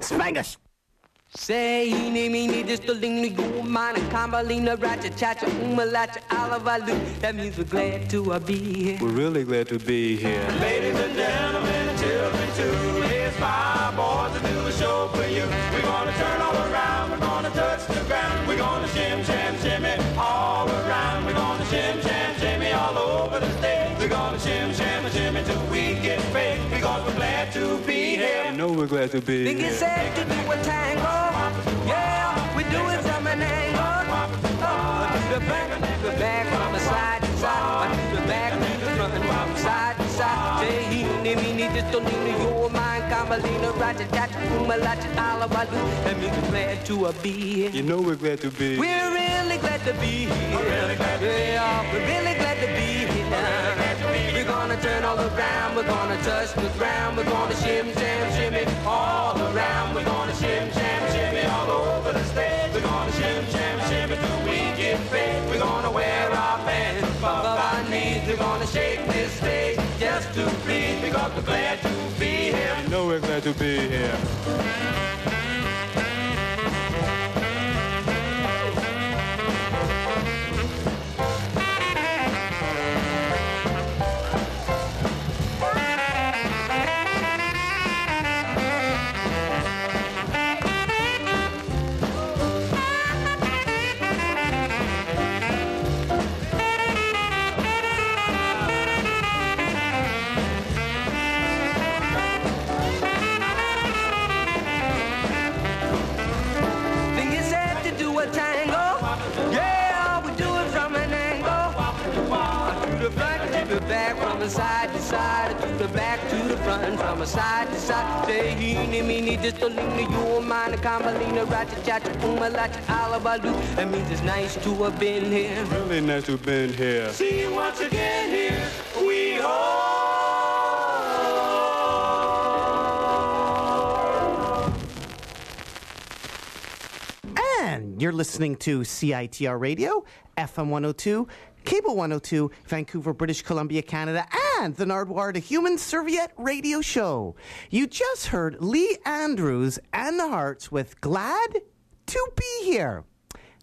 Spanglish. Say, eeny, meeny, distalina, you mine, and combalina, ratcha, chacha, umalacha, alavalu. That means we're glad to uh, be here. We're really glad to be here. Ladies and gentlemen, children too, here's five boys to do a show for you. We're gonna turn We're glad to be here. it's to do a tango. Yeah, we do it from an angle. Oh, the back, the back, from the side to side. The back, the front, from side to side. Say, eeny, meeny, distalina, you mine, combalina, ratcha, chacha, umalacha, alavalu. That means we're glad to be. You know we're glad to be. We're really glad to be here. We're really glad to be here. Gonna turn all around. We're gonna touch the ground. We're gonna shim, sham, shimmy all around. We're gonna shim, sham, shimmy all over the stage. We're gonna shim, sham, shimmy till we get paid. We're gonna wear our pants above our knees. We're gonna shake this stage just to please because we're glad to be here. You know we're glad to be here. The side to side, to the back, to the front, from a side to side. Say, eeny, meeny, distalina, you mine, combalina, ratcha, chacha, umalacha, alabalu. That means it's nice to have been here. Really nice to have been here. See you once again here. We hope. And you're listening to CITR Radio, FM 102, Cable 102, Vancouver, British Columbia, Canada, and the Nardwuar, the Human Serviette Radio Show. You just heard Lee Andrews and the Hearts with Glad to Be Here.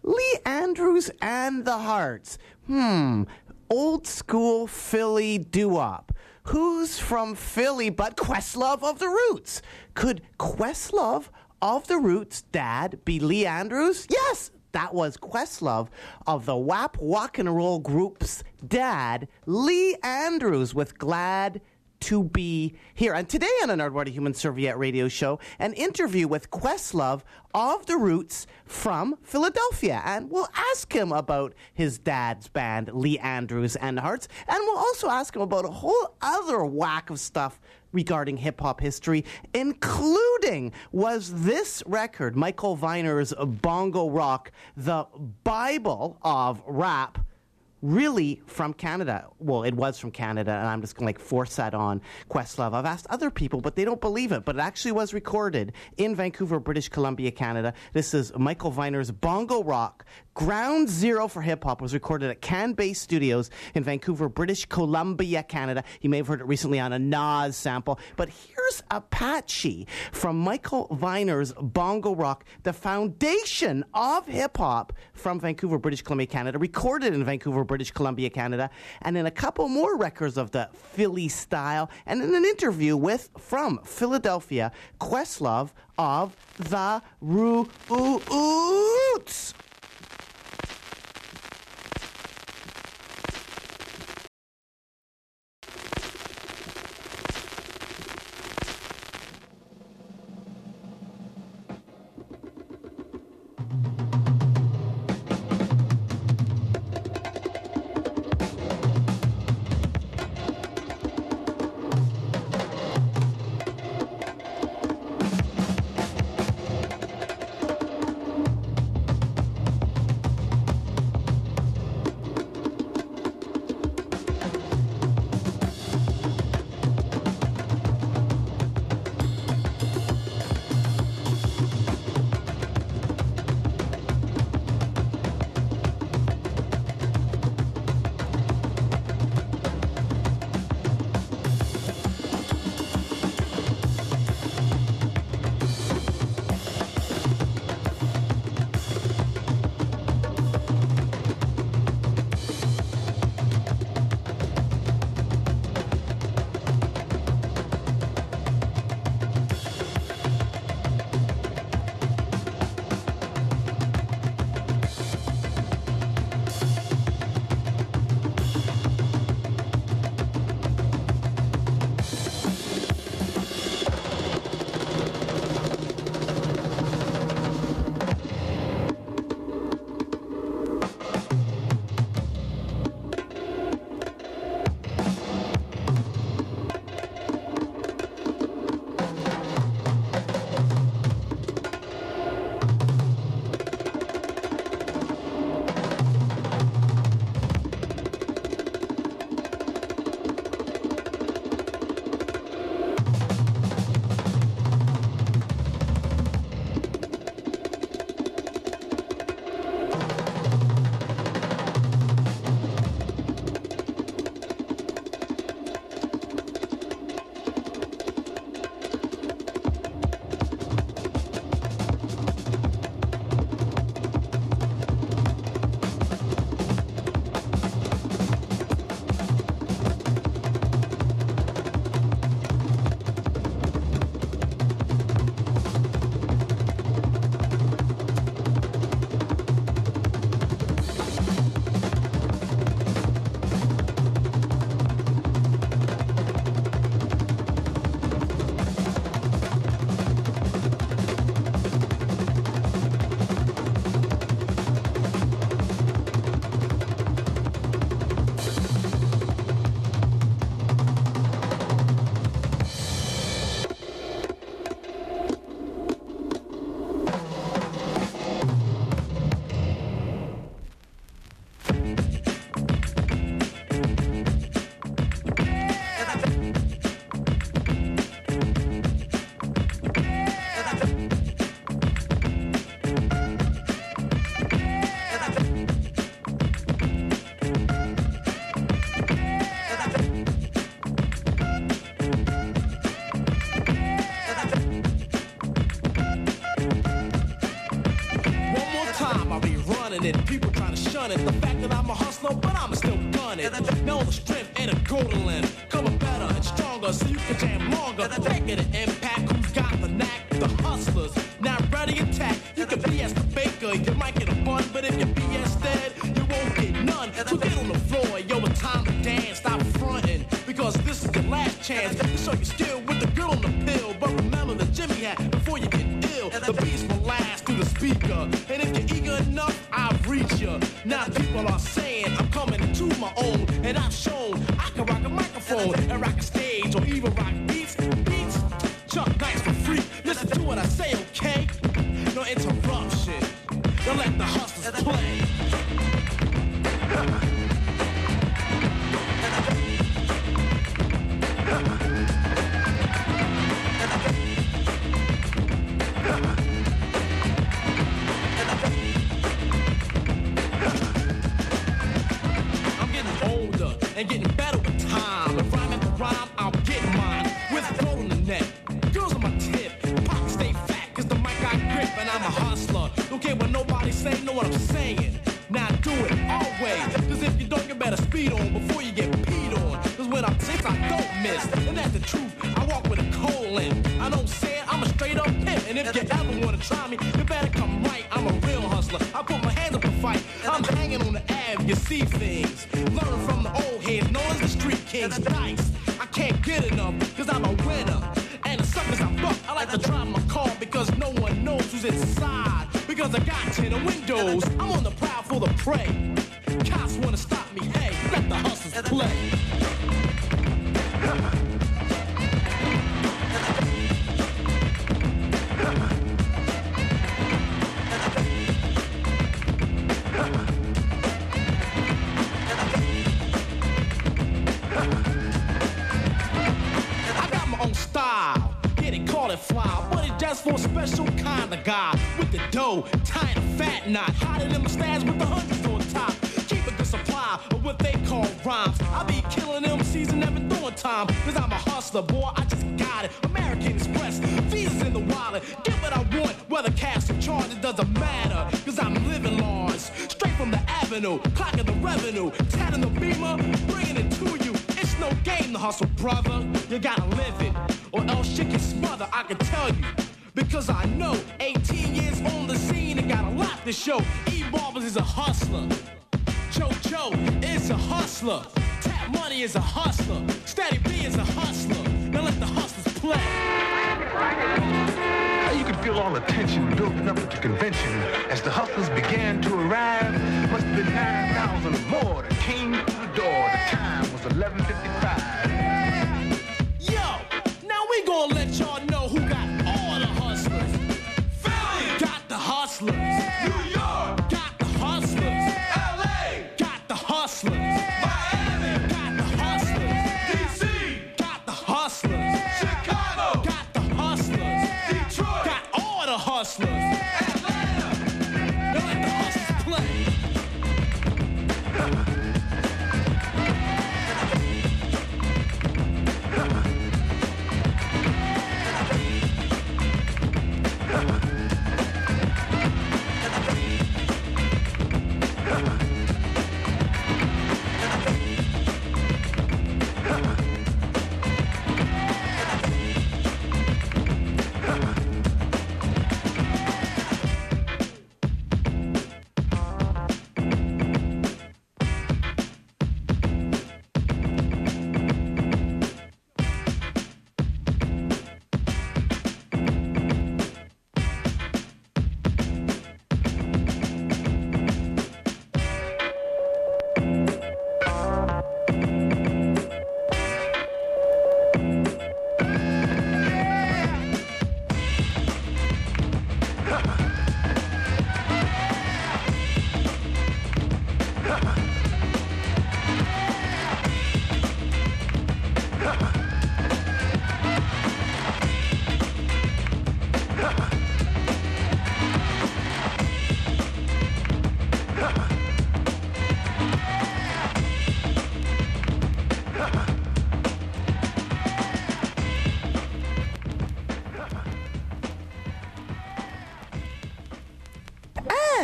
Lee Andrews and the Hearts. Hmm, old school Philly doo-wop. Who's from Philly but Questlove of the Roots? Could Questlove of the Roots' dad be Lee Andrews? Yes, that was Questlove of the WAP Walk and Roll Group's dad, Lee Andrews, with Glad to be here. And today on an Nardwuar Human Serviette radio show, an interview with Questlove of the Roots from Philadelphia. And we'll ask him about his dad's band, Lee Andrews and Hearts. And we'll also ask him about a whole other whack of stuff regarding hip hop history, including was this record, Michael Viner's Bongo Rock, the Bible of rap? Really from Canada. Well, it was from Canada, and I'm just going to like force that on Questlove. I've asked other people, but they don't believe it. But it actually was recorded in Vancouver, British Columbia, Canada. This is Michael Viner's Bongo Rock. Ground Zero for Hip Hop was recorded at Can Base Studios in Vancouver, British Columbia, Canada. You may have heard it recently on a Nas sample. But here's Apache from Michael Viner's Bongo Rock, the foundation of hip hop from Vancouver, British Columbia, Canada, recorded in Vancouver, British Columbia, Canada, and then a couple more records of the Philly style, and then an interview with from Philadelphia, Questlove of the Roots. Don't miss. And that's the truth. I walk with a colon. I don't say it, I'm a straight up pimp. And if you ever wanna try me, you better come right. I'm a real hustler. I put my hands up and fight. I'm hanging on the Ave, you see things. Learning from the old heads, known as the street kings. Nice. I can't get enough, cause I'm a winner. And the suckers I fuck, I like to drive my car because no one knows who's inside. Because I got 10 windows, I'm on the prowl for the prey. Cops wanna stop me, hey, let the hustlers play. Just for a special kind of guy. With the dough, tying a fat knot. Hotter than stats with the hundreds on top. Keep a good supply of what they call rhymes. I be killing them season never doing time. Cause I'm a hustler, boy, I just got it. American Express, visas in the wallet. Get what I want, whether cash or charge, it doesn't matter. Cause I'm living large. Straight from the avenue, clocking the revenue. Tatting the beamer, bringing it to you. It's no game to hustle, brother. You gotta live it, or else shit can smother. I can tell you. Because I know 18 years on the scene and got a lot to show. E Barbers is a hustler. Joe Joe is a hustler. Tap Money is a hustler. Steady B is a hustler. Now let the hustlers play. You could feel all the tension building up at the convention as the hustlers began to arrive. Must have been 9,000 or more that came through the door. The time was 11.55. Yo, now we gonna let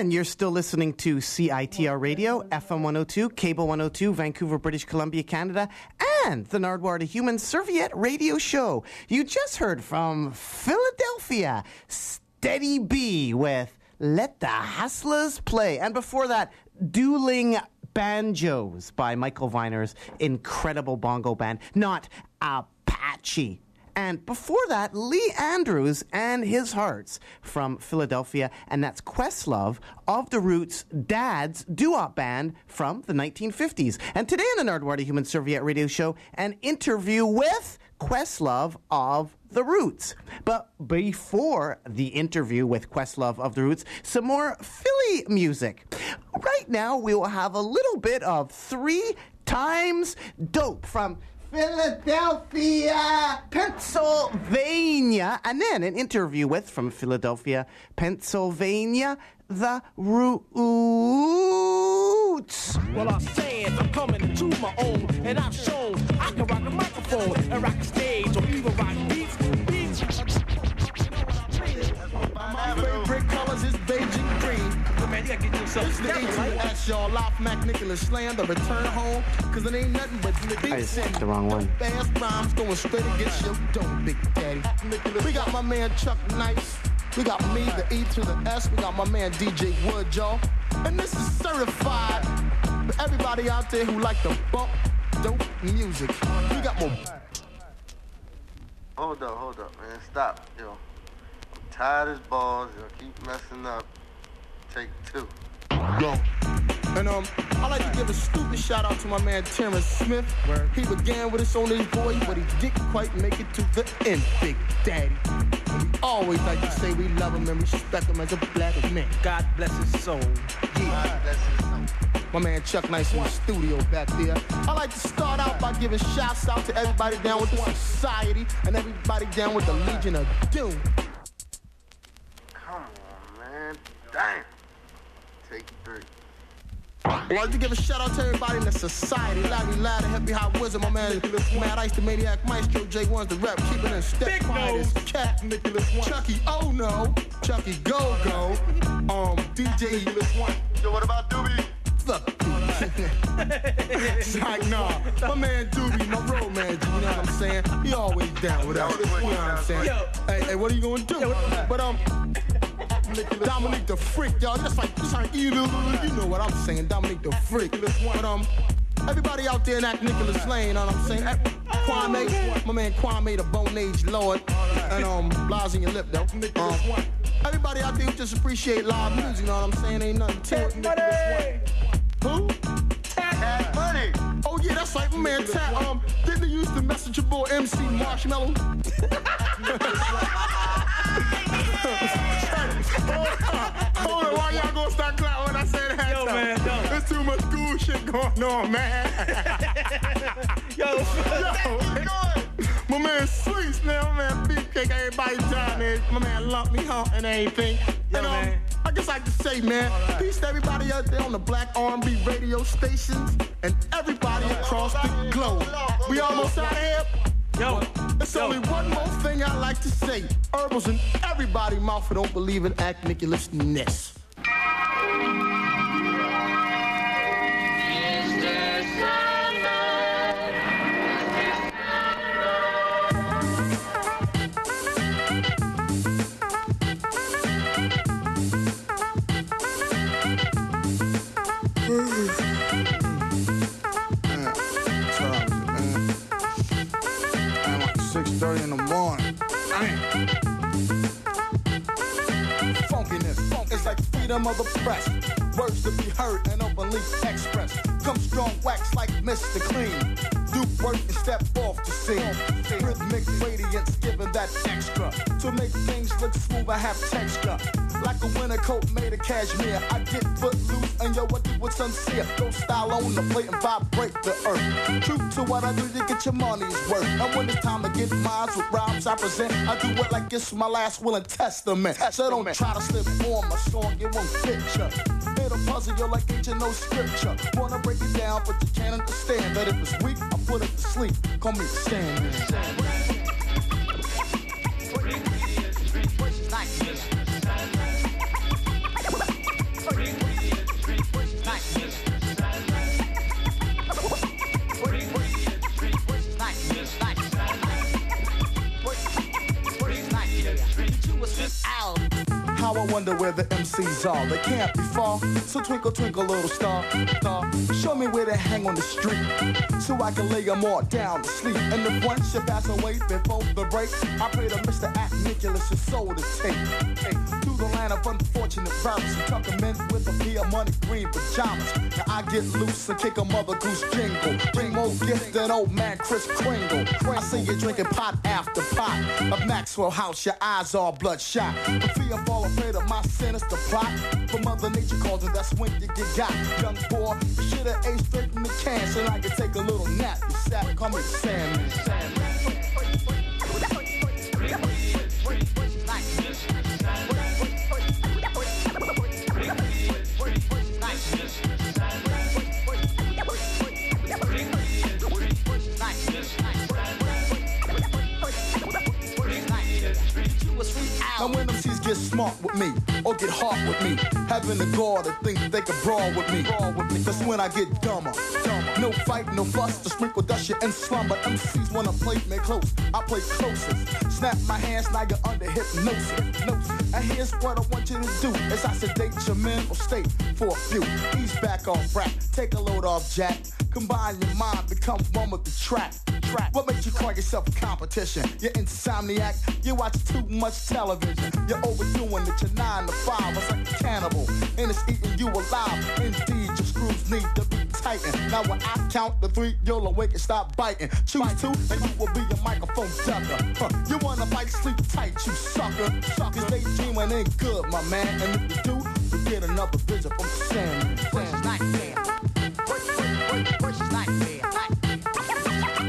And you're still listening to CITR Radio, FM 102, Cable 102, Vancouver, British Columbia, Canada, and the Nardwuar to Human Serviette Radio Show. You just heard from Philadelphia, Steady B with Let the Hustlers Play. And before that, Dueling Banjos by Michael Viner's incredible bongo band, not Apache. And before that, Lee Andrews and His Hearts from Philadelphia, and that's Questlove of the Roots' dad's doo-wop band from the 1950s. And today on the Nardwuar to Human Serviette Radio Show, an interview with Questlove of the Roots. But before the interview with Questlove of the Roots, some more Philly music. Right now, we will have a little bit of three times dope from Philadelphia, Pennsylvania, and then an interview with from Philadelphia, Pennsylvania, the Roots. Well, I'm saying I'm coming to my own, and I've shown I can rock a microphone and rock a stage or even rock green. Man, get yourself It's the together, A2 right? Ask y'all off Mac Nicholas Slam, the return home. Cause it ain't nothing but big I just sin. the wrong one. Fast rhymes going straight against your dope, Big Daddy. We got my man Chuck Nice. We got me, the E to the S. We got my man DJ Wood, y'all. And this is certified for everybody out there who like to bump dope music. We got more. Hold up, hold up, man. Stop, yo. I'm tired as balls. Yo, keep messing up. Take two. And um, I like to give a stupid shout out to my man Terrence Smith. He began with us on his voice, but he didn't quite make it to the end, Big Daddy. And we always like to say we love him and respect him as a black man. God bless his soul. Yeah. That's it. My man Chuck Nice in the studio back there. I like to start out by giving shouts out to everybody down with the society and everybody down with the Legion of Doom. Come on, man. Damn. I'd like to give a shout out to everybody in the society. Larry Ladd, Happy Hot Wizard, my man Nicholas Mad Ice, the Maniac Maestro, J1's the rep, keeping it step Big nose. cat. Chucky, oh no, Chucky Go Go, um, DJ 1. Yo, what about Doobie? Fuck It's like, nah, my man Doobie, my road man, you know what I'm saying? He always down with us, you know what I'm saying? Yo. Hey, hey, what are you gonna do? But, um, Dominique the Freak, y'all, just like, just like you, know, you know what I'm saying, Dominique the Freak. But, um, everybody out there in that Nicholas Lane, you know what I'm saying? Kwame, my man Kwame, the Bone Age Lord, and, um, lies in your lip, though. Um, everybody out there just appreciate live music, you know what I'm saying? Ain't nothing to it. Who? Cash money. Oh yeah, that's right, my man Tat. Um, didn't they use the messenger boy MC Marshmallow? shit going on, man. Yo, Yo, my man Sweets now, my man Beefcake, everybody down there. My man Lump Me Hump and everything. Yo, and, um, man. I guess I can say, man, peace to everybody out there on the black R&B radio stations and everybody across the globe. We almost out of here. yo. There's yo. only one more thing I like to say. Herbals in everybody mouth who don't believe in act Nicholas-ness. Six freedom of the press. Words to be heard and openly expressed. Come strong wax like Mr. Clean. Do work and step off to scene. Rhythmic radiance giving that extra. To make things look smooth, I have texture. Like a winter coat made of cashmere. I get foot loose and yo, I do what's sincere. Go style on the plate and vibrate the earth. True to what I do, you get your money's worth. And when it's time to get mine with rhymes I present, I do it like it's my last will and testament. So don't try to slip on my song, it won't fit ya. Puzzle you're like ancient no scripture. Wanna break it down, but you can't understand that if it's weak, I put it to sleep. Call me the How I wonder where the MCs are. They can't be far. So twinkle, twinkle, little star. star. Show me where they hang on the street. So I can lay them all down to sleep. And if one should pass away before the break, I pray to Mr. Act Nicholas' soul to take. take through the land of unfortunate verbs and tuck 'em in with a pair of money green pajamas. I get loose and kick a mother goose jingle. Bring more gift than old man Chris Kringle. I see you drinking pot after pot of Maxwell House. Your eyes all bloodshot. The fear fall afraid of my sinister plot. But Mother Nature calls it, that's when you get got. Young boy, you should've aged straight in the can so I could take a little nap. You sat, call me. Sandman. Smart with me, or get hard with me, having the gall to think they can brawl with me. That's when I get dumber. No fight, no fuss, to sprinkle dust you in slumber. MCs wanna play me close, I play closest. Snap my hands, now you're under hypnosis. And here's what I want you to do, as I sedate your mental state for a few. Ease back off rap, take a load off jack. Combine your mind, become one with the track. Track. What makes you call yourself a competition? You're insomniac, you watch too much television. You're overdoing it, you're nine to five. It's like a cannibal, and it's eating you alive. Indeed, your screws need to be tightened. Now when I count the three, you'll awake and stop biting. Choose two, and you will be a microphone ducker. Huh. You wanna fight, sleep tight, you sucker. Cause daydreaming ain't good, my man. And if you do, you get another visit from the Sandman. Sandman.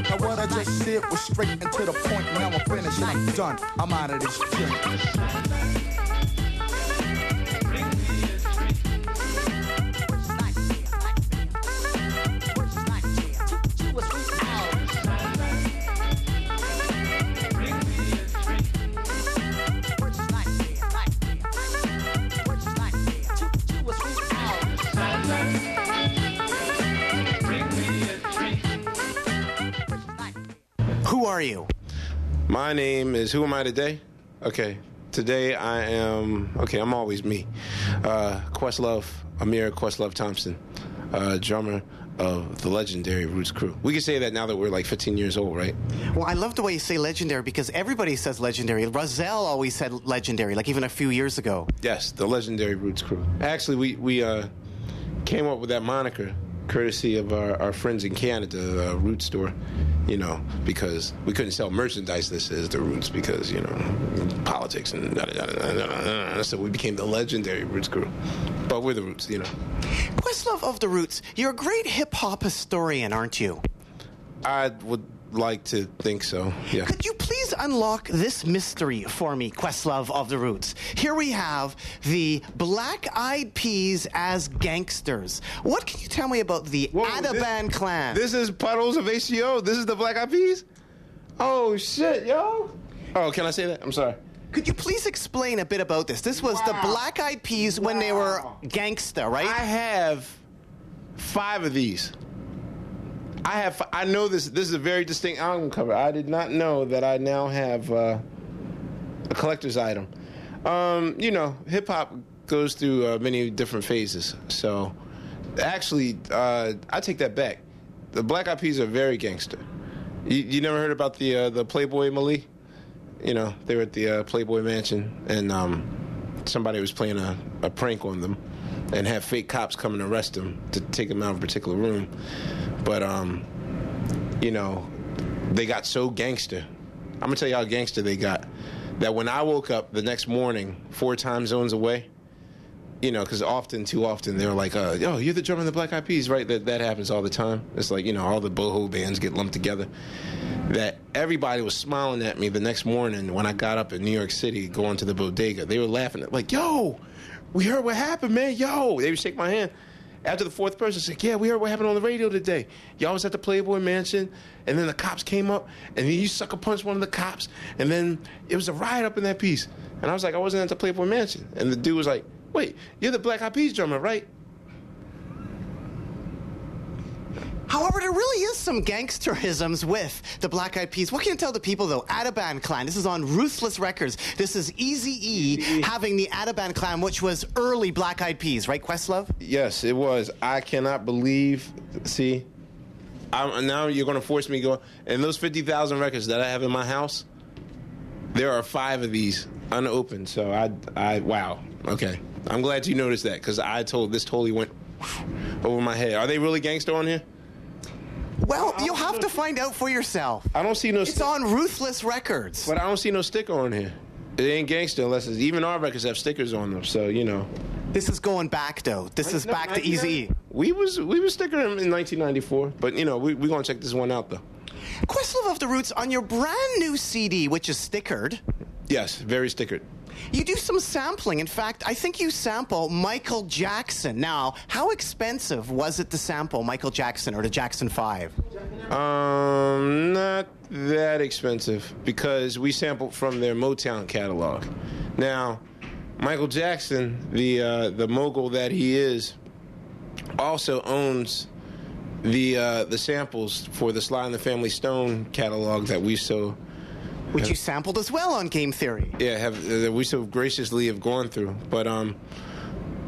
Now what I just said was straight and to the point. Now I'm finished. I'm done. I'm out of this joint. Who are you? My name is Who Am I Today? Okay. Today I am, okay, I'm always me. Uh, Questlove, Ahmir Questlove Thompson, uh, drummer of the legendary Roots Crew. We can say that now that we're like 15 years old, right? Well, I love the way you say legendary because everybody says legendary. Rahzel always said legendary, like even a few years ago. Yes, the legendary Roots Crew. Actually, we, we uh, came up with that moniker courtesy of our, our friends in Canada, uh, Root Store, you know, because we couldn't sell merchandise that says the Roots because, you know, politics and da, da, da, da, da, da, da. so we became the legendary Roots Crew. But we're the Roots, you know. Questlove of the Roots, you're a great hip hop historian, aren't you? I would like to think so, yeah. Could you please unlock this mystery for me, Questlove of the Roots? Here we have the Black Eyed Peas as gangsters. What can you tell me about the Whoa, Adaban this- clan? This is Puddles of ACO. This is the Black Eyed Peas? Oh, shit, yo. Oh, can I say that? I'm sorry. Could you please explain a bit about this? This was the Black Eyed Peas when they were gangsta, right? I have five of these. I have. I know this. This is a very distinct album cover. I did not know that I now have uh, a collector's item. Um, you know, hip hop goes through uh, many different phases. So, actually, uh, I take that back. The Black Eyed Peas are very gangster. You, you never heard about the uh, the Playboy Mali? You know, they were at the uh, Playboy Mansion, and um, somebody was playing a, a prank on them, and have fake cops come and arrest them to take them out of a particular room. But um, you know, they got so gangster. I'm gonna tell you how gangster they got. That when I woke up the next morning, four time zones away, you know, because often, too often, they're like, uh, "Yo, you're the drummer of the Black Eyed Peas, right?" That that happens all the time. It's like you know, all the boho bands get lumped together. That everybody was smiling at me the next morning when I got up in New York City going to the bodega. They were laughing at like, "Yo, we heard what happened, man. Yo," they would shake my hand. After the fourth person said, "Yeah, we heard what happened on the radio today. Y'all was at the Playboy Mansion, and then the cops came up, and then you sucker punched one of the cops, and then it was a riot up in that piece." And I was like, "I wasn't at the Playboy Mansion," and the dude was like, "Wait, you're the Black Eyed Peas drummer, right?" However, there really is some gangsterisms with the Black Eyed Peas. What can you tell the people though? Atban Klann. This is on Ruthless Records. This is Easy E having the Atban Klann, which was early Black Eyed Peas, right, Questlove? Yes, it was. I cannot believe. See, I'm, now you're going to force me to go. And those fifty thousand records that I have in my house, there are five of these unopened. So I, I, wow. Okay, I'm glad you noticed that because I told this totally went over my head. Are they really gangster on here? Well, you'll have to find out for yourself. I don't see no. It's on Ruthless Records. But I don't see no sticker on here. It ain't gangster unless it's even our records have stickers on them. So you know. This is going back though. This is No, back to Easy E. We was we was sticking them in 1994, but you know we we gonna check this one out though. Questlove of the Roots on your brand new CD, which is stickered. Yes, very stickered. You do some sampling. In fact, I think you sample Michael Jackson. Now, how expensive was it to sample Michael Jackson or the Jackson 5? Um, not that expensive because we sampled from their Motown catalog. Now, Michael Jackson, the uh, the mogul that he is, also owns the uh, the samples for the Sly and the Family Stone catalog that we so Which you sampled as well on Game Theory. yeah have that we so graciously have gone through. But um,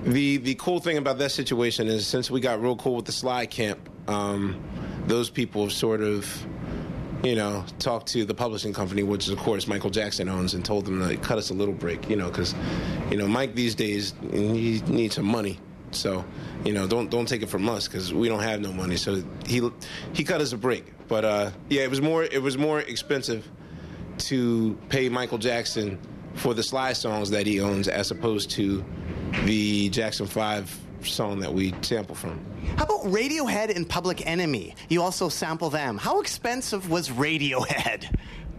the the cool thing about that situation is since we got real cool with the Sly camp, um, those people have sort of you know talked to the publishing company, which of course Michael Jackson owns, and told them to cut us a little break. You know, because you know Mike these days he needs some money. So, you know, don't don't take it from us because we don't have no money. So he he cut us a break. But uh, yeah, it was more it was more expensive to pay Michael Jackson for the Sly songs that he owns as opposed to the Jackson 5 song that we sample from. How about Radiohead and Public Enemy? You also sample them. How expensive was Radiohead?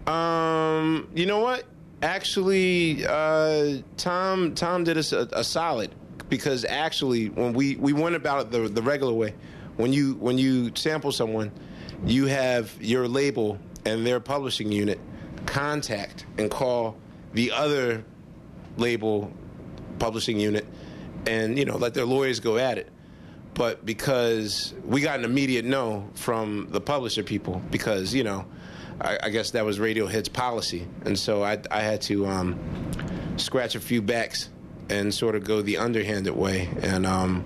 Um, you know what? Actually, uh, Tom Tom did us a, a solid because actually, when we, we went about it the the regular way, when you when you sample someone, you have your label and their publishing unit contact and call the other label publishing unit, and you know let their lawyers go at it. But because we got an immediate no from the publisher people, because you know, I, I guess that was Radiohead's policy, and so I, I had to um, scratch a few backs and sort of go the underhanded way. And um,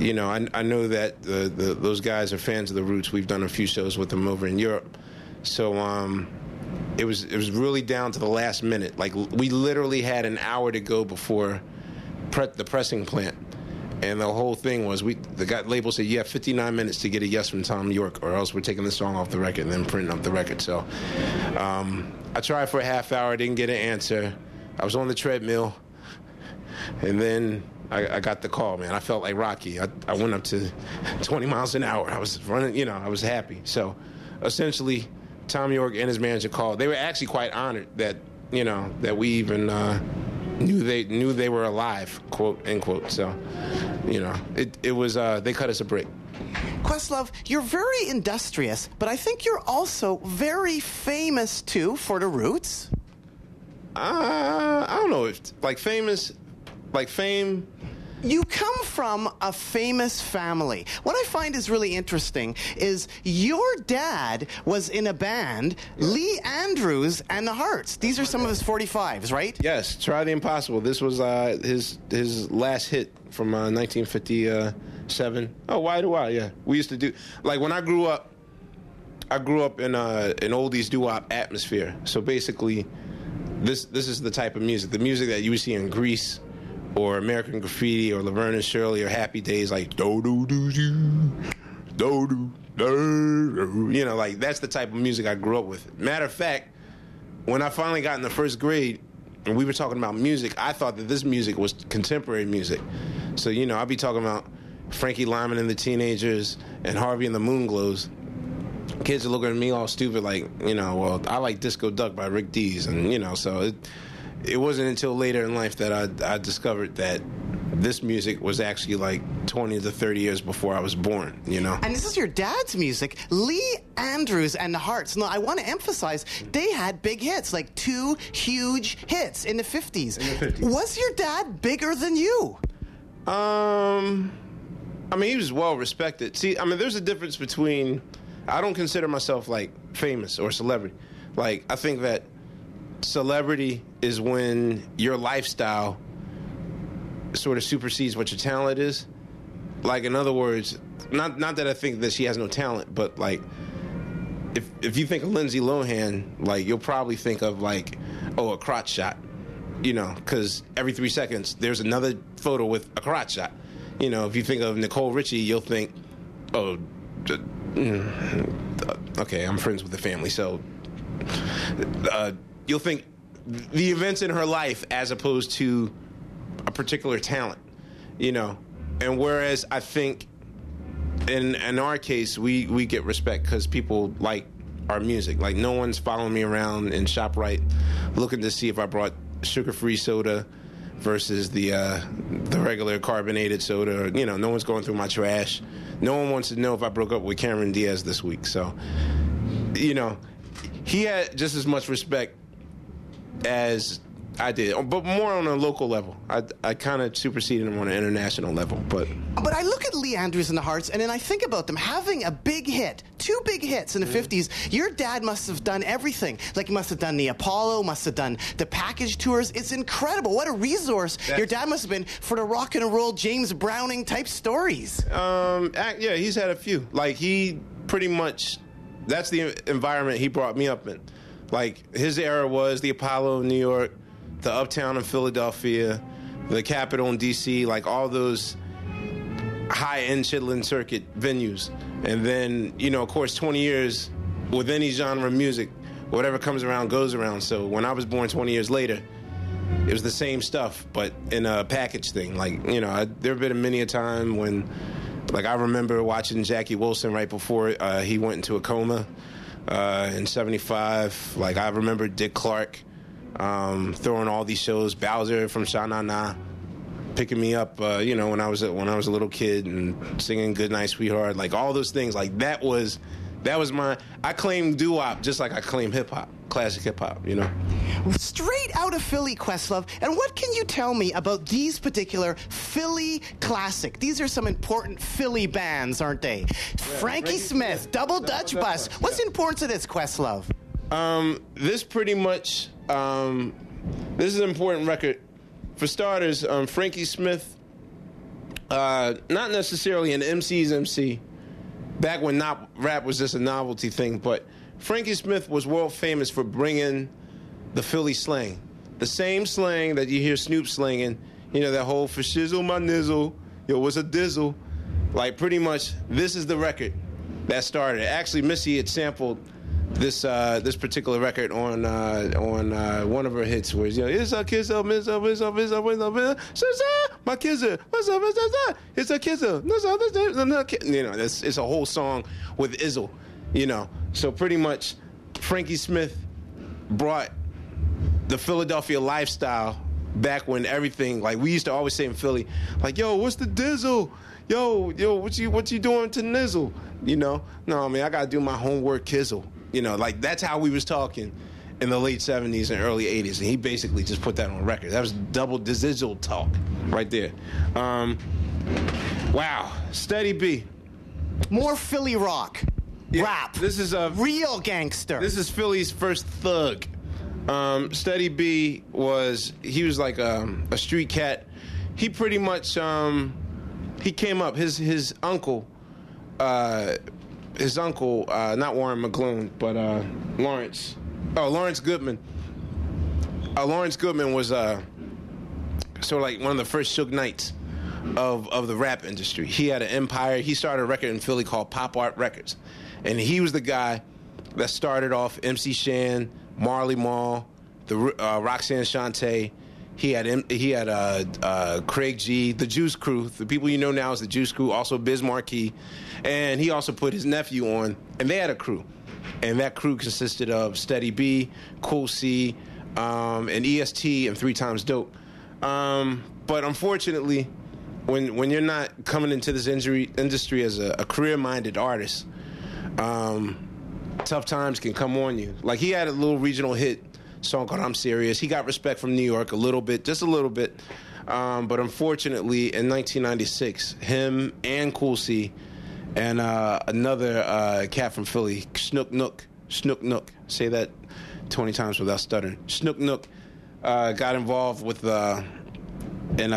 you know, I, I know that the, the, those guys are fans of the Roots. We've done a few shows with them over in Europe, so um, it was it was really down to the last minute. Like we literally had an hour to go before pre- the pressing plant. And the whole thing was, we the guy label said you have 59 minutes to get a yes from Thom Yorke, or else we're taking the song off the record and then printing up the record. So um, I tried for a half hour, didn't get an answer. I was on the treadmill, and then I, I got the call. Man, I felt like Rocky. I, I went up to 20 miles an hour. I was running, you know, I was happy. So essentially, Thom Yorke and his manager called. They were actually quite honored that you know that we even. Uh, knew they knew they were alive, quote unquote. So, you know, it it was uh, they cut us a break. Questlove, you're very industrious, but I think you're also very famous too for the Roots. Uh, I don't know if like famous, like fame. You come from a famous family. What I find is really interesting is your dad was in a band, Lee Andrews and the Hearts. These are some of his 45s, right? Yes, try the impossible. This was uh, his his last hit from uh, 1957. Oh, why do I? Yeah, we used to do like when I grew up. I grew up in uh, an oldies doo wop atmosphere. So basically, this this is the type of music, the music that you would see in Grease, or American Graffiti, or Laverne and Shirley, or Happy Days, like do do do do do do do. You know, like that's the type of music I grew up with. Matter of fact, when I finally got in the first grade and we were talking about music, I thought that this music was contemporary music. So, you know, I'd be talking about Frankie Lymon and the Teenagers and Harvey and the Moonglows. Kids are looking at me all stupid, like, you know, well, I like Disco Duck by Rick Dees. And, you know, so it, it wasn't until later in life that I, I discovered that this music was actually like 20 to 30 years before I was born, you know? And this is your dad's music, Lee Andrews and the Hearts. Now, I want to emphasize they had big hits, like two huge hits in the 50s. In the 50s. Was your dad bigger than you? Um, I mean, he was well respected. See, I mean, there's a difference between. I don't consider myself like famous or celebrity. Like, I think that celebrity is when your lifestyle sort of supersedes what your talent is. Like, in other words, not not that I think that she has no talent, but like, if if you think of Lindsay Lohan, like you'll probably think of like, oh, a crotch shot, you know, because every three seconds there's another photo with a crotch shot. You know, if you think of Nicole Richie, you'll think, oh, d- mm, okay, I'm friends with the family, so uh, you'll think the events in her life as opposed to a particular talent, you know. And whereas I think in in our case, we we get respect because people like our music. Like no one's following me around in Shoprite looking to see if I brought sugar-free soda versus the uh, the regular carbonated soda. Or, you know, no one's going through my trash. No one wants to know if I broke up with Cameron Diaz this week. So, you know, he had just as much respect as I did, but more on a local level. I, I kind of superseded him on an international level, but But I look at Lee Andrews and the Hearts, and then I think about them having a big hit, two big hits in the 50s. Your dad must have done everything. Like, he must have done the Apollo, must have done the package tours. It's incredible. What a resource your dad must have been for the rock and roll James Browning type stories. Um, yeah, he's had a few. Like he pretty much, that's the environment he brought me up in. Like his era was the Apollo in New York, the Uptown in Philadelphia, the Capitol in D.C. Like all those high-end Chitlin circuit venues, and then you know, of course, 20 years with any genre of music, whatever comes around goes around. So when I was born 20 years later, it was the same stuff, but in a package thing. Like you know, I, there have been many a time when, like I remember watching Jackie Wilson right before uh, he went into a coma uh, in '75. Like I remember Dick Clark um, throwing all these shows, Bowser from Sha Na Na picking me up, uh, you know, when I was a, when I was a little kid and singing "Good Night, Sweetheart," like all those things. Like that was that was my. I claim doo wop just like I claim hip hop, classic hip hop. You know. Straight out of Philly, Questlove. And what can you tell me about these particular Philly classic? These are some important Philly bands, aren't they? Frankie Smith, Double Dutch Bus. What's the importance of this, Questlove? Um, this pretty much, um, this is an important record. For starters, um, Frankie Smith, uh, not necessarily an MC's MC, back when not rap was just a novelty thing, but Frankie Smith was world famous for bringing the Philly slang, the same slang that you hear Snoop slinging. You know that whole for shizzle my nizzle, yo what's a dizzle, like pretty much this is the record that started. Actually, Missy had sampled this uh, this particular record on uh, on uh, one of her hits, where you know it's a kiss up, it's up, it's up, it's up, it's up, it's up, my kids are, what's up, what's up, it's up, it's up, it's up, it's up, you know, it's, it's a whole song with Izzle, you know. So pretty much, Frankie Smith brought the Philadelphia lifestyle back when everything like we used to always say in Philly, like yo, what's the dizzle? Yo, yo, what you what you doing to nizzle? You know, no, I mean I gotta do my homework, kizzle. You know, like that's how we was talking in the late '70s and early '80s, and he basically just put that on record. That was double dizzle talk right there. Um, wow, Steady B. More Philly rock. Rap. This is a real gangster. This is Philly's first thug. Um, Steady B was he was like a, a street cat. He pretty much um, he came up. His his uncle, uh, his uncle, uh, not Warren McGloon, but uh, Lawrence. Oh, Lawrence Goodman. Uh, Lawrence Goodman was uh, sort of like one of the first Suge Knights of of the rap industry. He had an empire. He started a record in Philly called Pop Art Records, and he was the guy that started off MC Shan, Marley Marl, the uh, Roxanne Shante. He had he had uh, uh, Craig G, the Juice Crew. The people you know now is the Juice Crew. Also Biz Markie, and he also put his nephew on, and they had a crew, and that crew consisted of Steady B, Cool C, um, and EST, and Three Times Dope. Um, but unfortunately, when when you're not coming into this injury industry as a, a career-minded artist, um, tough times can come on you. Like he had a little regional hit song called I'm Serious. He got respect from New York a little bit, just a little bit. Um, but unfortunately, in 1996, him and Cool C and uh, another uh, cat from Philly, Snook Nook, Snook Nook, say that 20 times without stuttering. Snook Nook uh, got involved with uh, in a,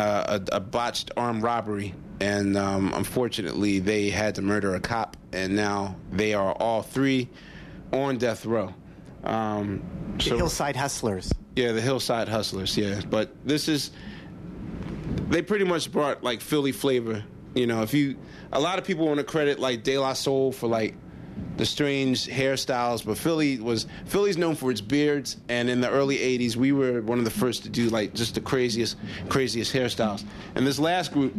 a, a botched armed robbery, and um, unfortunately, they had to murder a cop, and now they are all three on death row. Um, The Hillside Hustlers. yeah, the Hillside Hustlers. Yeah, but this is they pretty much brought like Philly flavor. You know, if you a lot of people want to credit like De La Soul for like the strange hairstyles, but Philly was Philly's known for its beards, and in the early '80s, we were one of the first to do like just the craziest, craziest hairstyles. And this last group,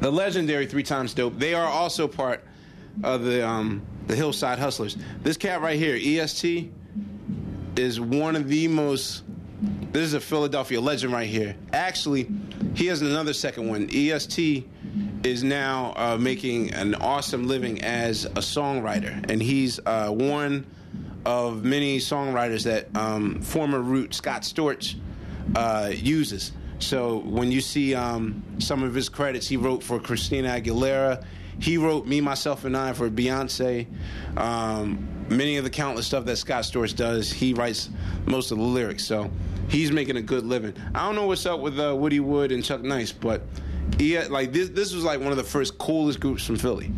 the legendary Three Times Dope, they are also part of the um, the Hillside Hustlers. This cat right here, EST, is one of the most. This is a Philadelphia legend right here. Actually, he has another second one. EST is now uh, making an awesome living as a songwriter, and he's uh, one of many songwriters that um, former root Scott Storch uh, uses. So when you see um, some of his credits, he wrote for Christina Aguilera. He wrote Me, Myself, and I for Beyonce. Um, many of the countless stuff that Scott Storch does, he writes most of the lyrics. So he's making a good living. I don't know what's up with uh, Woody Wood and Chuck Nice, but had, like this. This was like one of the first coolest groups from Philly.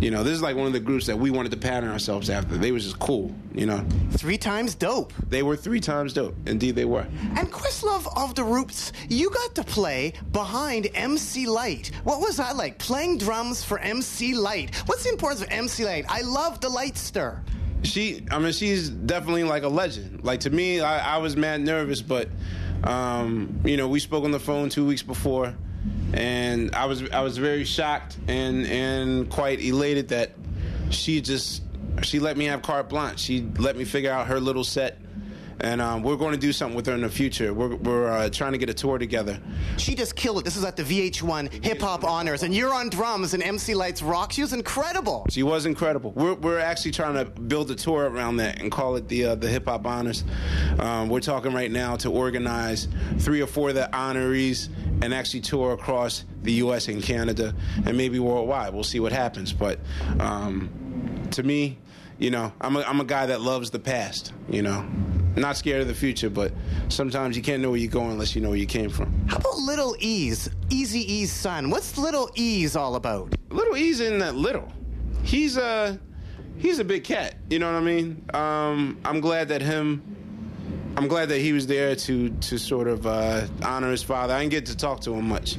You know, this is like one of the groups that we wanted to pattern ourselves after. They was just cool. You know, Three times dope. they were three times dope. Indeed, they were. And Questlove of the Roots, you got to play behind MC Lyte. What was that like? Playing drums for MC Lyte. What's the importance of MC Lyte? I love the light stir. she i mean she's definitely like a legend like to me i, I was mad nervous but um, you know we spoke on the phone two weeks before and i was i was very shocked and and quite elated that she just she let me have carte blanche. She let me figure out her little set and um, we're going to do something with her in the future. We're, we're uh, trying to get a tour together. She just killed it. This is at the VH1 Hip Hop Honors, and you're on drums and MC Lyte's rock. She was incredible. She was incredible. We're, we're actually trying to build a tour around that and call it the uh, the Hip Hop Honors. Um, we're talking right now to organize three or four of the honorees and actually tour across the U.S. and Canada and maybe worldwide. We'll see what happens. But um, to me, you know, I'm a, I'm a guy that loves the past. You know, not scared of the future, but sometimes you can't know where you're going unless you know where you came from. How about Little Ease, Easy E's son? What's Little Ease all about? Little E's in that little. He's a he's a big cat. You know what I mean? Um, I'm glad that him. I'm glad that he was there to to sort of uh, honor his father. I didn't get to talk to him much.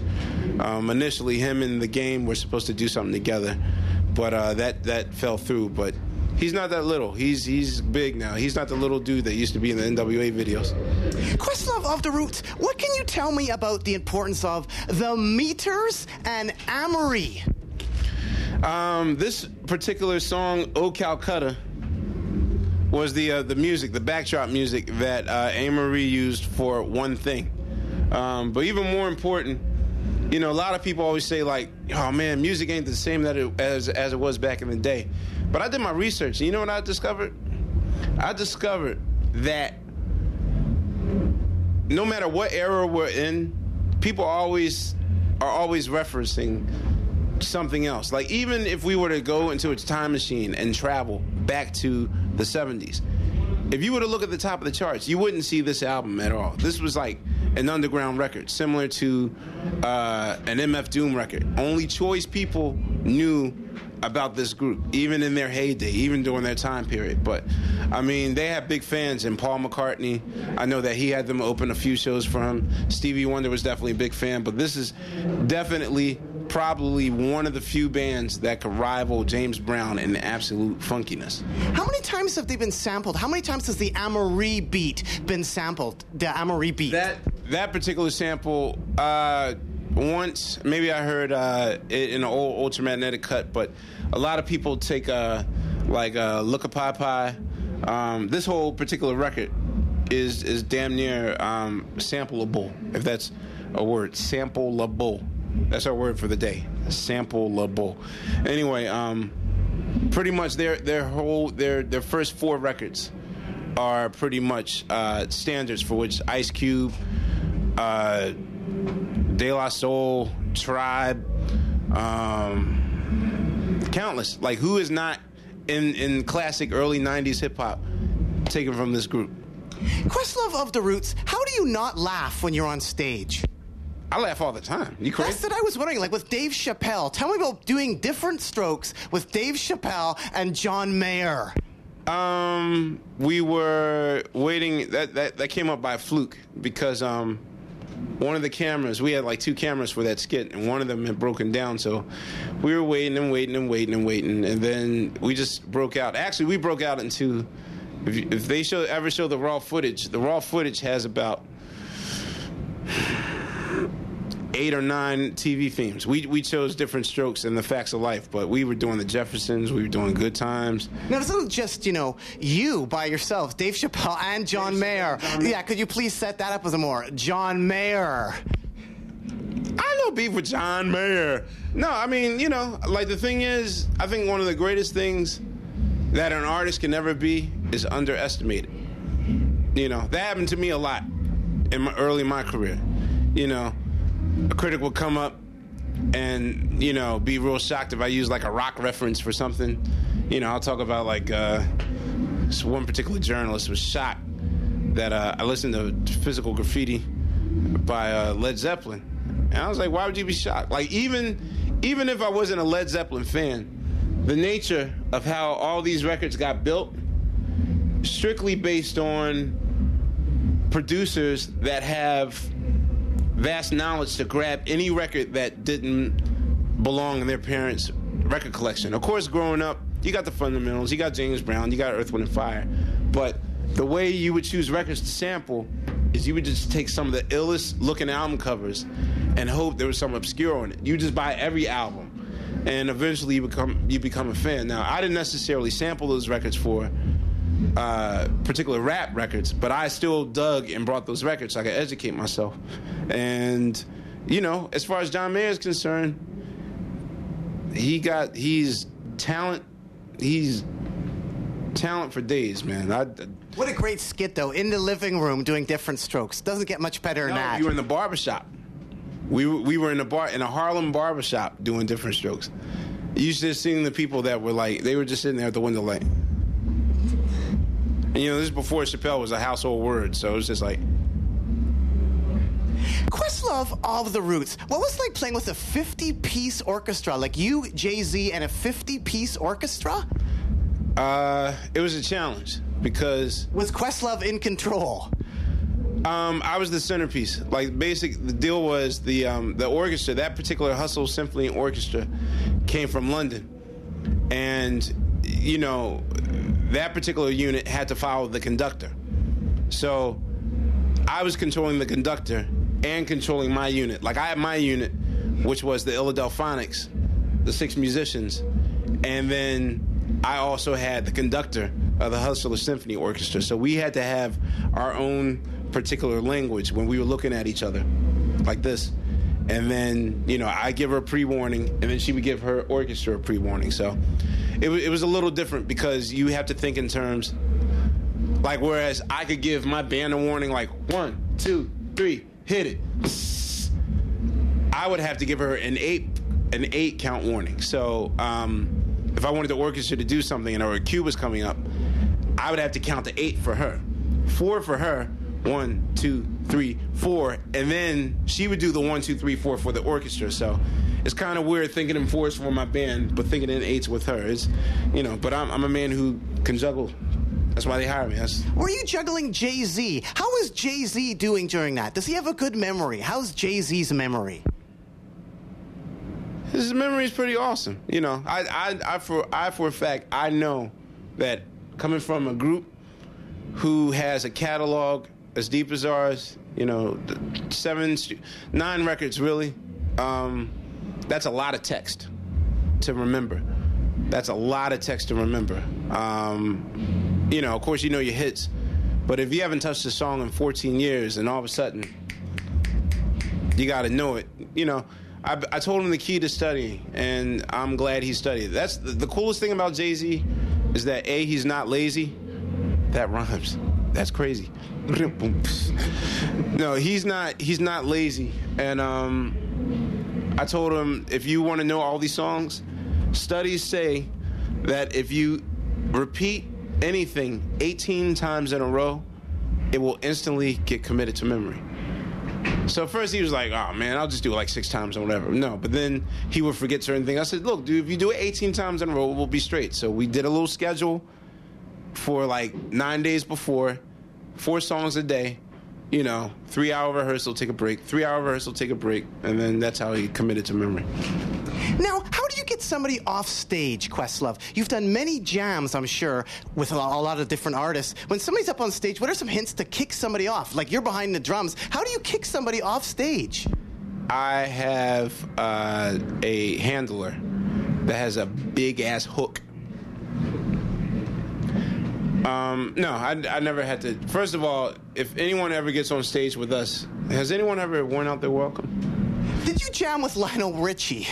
Um, initially, him and the game were supposed to do something together, but uh, that that fell through. But he's not that little. He's he's big now. He's not the little dude that used to be in the NWA videos. Questlove of the Roots, what can you tell me about the importance of the meters and Amory? Um, this particular song, "Oh Calcutta," was the uh, the music, the backdrop music that uh, Amory used for one thing. Um, but even more important, you know, a lot of people always say like, "Oh man, music ain't the same that it, as as it was back in the day." But I did my research, and you know what I discovered? I discovered that no matter what era we're in, people always are always referencing something else. Like even if we were to go into a time machine and travel back to the 70s, if you were to look at the top of the charts, you wouldn't see this album at all. This was like an underground record, similar to uh, an MF Doom record. Only choice people knew about this group, even in their heyday, even during their time period. But I mean, they have big fans, and Paul McCartney. I know that he had them open a few shows for him. Stevie Wonder was definitely a big fan, but this is definitely probably one of the few bands that could rival James Brown in absolute funkiness. How many times have they been sampled? How many times has the Amory beat been sampled? The Amory beat. That that particular sample, uh, once maybe I heard uh, it in an old ultramagnetic cut, but a lot of people take uh, like uh, Look-Ka Py Py. Um, this whole particular record is is damn near um, sampleable, if that's a word. Sampleable. That's our word for the day. Sampleable. Anyway, um, pretty much their their whole their their first four records are pretty much uh, standards for which Ice Cube, uh, De La Soul, Tribe, um, countless. Like who is not in in classic early '90s hip hop taken from this group? Questlove of the Roots, how do you not laugh when you're on stage? I laugh all the time. You crazy? That's what I was wondering. Like with Dave Chappelle, tell me about doing different strokes with Dave Chappelle and John Mayer. Um, we were waiting. That that that came up by fluke because um, one of the cameras we had like two cameras for that skit, and one of them had broken down. So we were waiting and waiting and waiting and waiting, and then we just broke out. Actually, we broke out into. If, you- if they show ever show the raw footage, the raw footage has about eight or nine TV themes. We we chose different strokes in the Facts of Life, but we were doing the Jeffersons, we were doing Good Times. Now, this isn't just, you know, you by yourself, Dave Chappelle and John Mayer. Yeah, could you please set that up with a more? John Mayer. I know beef with John Mayer. No, I mean, you know, like the thing is, I think one of the greatest things that an artist can never be is underestimated. You know, that happened to me a lot in my early in my career. You know, a critic would come up and you know be real shocked if I use like a rock reference for something. You know, I'll talk about like uh, this one particular journalist was shocked that uh, I listened to Physical Graffiti by uh, Led Zeppelin, and I was like, why would you be shocked? Like even even if I wasn't a Led Zeppelin fan, the nature of how all these records got built strictly based on producers that have vast knowledge to grab any record that didn't belong in their parents' record collection. Of course, growing up, you got the fundamentals, you got James Brown, you got Earth, Wind, and Fire, but the way you would choose records to sample is you would just take some of the illest looking album covers and hope there was some obscure on it. You just buy every album. And eventually you become you become a fan. Now I didn't necessarily sample those records for uh, particular rap records, but I still dug and brought those records so I could educate myself. And you know, as far as John Mayer is concerned, he got he's talent. He's talent for days, man. I, What a great skit, though, in the living room doing different strokes. Doesn't get much better than no, that. we were in the barbershop. We were, we were in a bar in a Harlem barbershop doing different strokes. You used to seeing the people that were like they were just sitting there at the window like. And you know, this is before Chappelle was a household word, so it was just like Questlove of the Roots. What was it like playing with a 50 piece orchestra? Like you, Jay Z, and a 50 piece orchestra? uh, it was a challenge because Was Questlove in control? Um, I was the centerpiece. Like, basic, the deal was the um, the orchestra. That particular Hustle Symphony Orchestra came from London, and you know that particular unit had to follow the conductor. So I was controlling the conductor and controlling my unit. Like I had my unit, which was the Philadelphonics, the six musicians, and then I also had the conductor of the Hustler Symphony Orchestra. So we had to have our own particular language when we were looking at each other, like this. And then, you know, I give her a pre warning, and then she would give her orchestra a pre warning. So it, it was a little different because you have to think in terms like, whereas I could give my band a warning, like one, two, three, hit it. I would have to give her an eight, an eight count warning. So, um, if I wanted the orchestra to do something and her cue was coming up, I would have to count to eight for her, four for her, one, two, three, four, and then she would do the one, two, three, four for the orchestra. So it's kind of weird thinking in fours for my band, but thinking in eights with her. It's, you know, but I'm, I'm a man who can juggle. That's why they hire me. That's, Were you juggling Jay Z? How is Jay Z doing during that? Does he have a good memory? How's Jay Z's memory? his memory is pretty awesome. You know, I, I, I for, I for a fact, I know that coming from a group who has a catalog as deep as ours, you know, seven, nine records really. Um, that's a lot of text to remember. That's a lot of text to remember. Um, you know, of course, you know your hits, but if you haven't touched a song in 14 years, and all of a sudden you got to know it. You know, I, I told him the key to studying, and I'm glad he studied. That's the, the coolest thing about Jay Z is that a he's not lazy, That rhymes. That's crazy. no, he's not. He's not lazy. And um, I told him if you want to know all these songs, studies say that if you repeat anything 18 times in a row, it will instantly get committed to memory. So first he was like, "Oh man, I'll just do it like six times or whatever." No, but then he would forget certain things. I said, "Look, dude, if you do it 18 times in a row, we'll be straight." So we did a little schedule for like nine days before, four songs a day. You know, three hour rehearsal, take a break. Three hour rehearsal, take a break, and then that's how he committed to memory. Now, how do you get somebody off stage, Questlove? You've done many jams, I'm sure, with a lot, of different artists. When somebody's up on stage, what are some hints to kick somebody off? Like you're behind the drums. How do you kick somebody off stage? I have uh, a handler that has a big ass hook. Um, no, I, I never had to. First of all, if anyone ever gets on stage with us, has anyone ever worn out their welcome? Did you jam with Lionel Richie?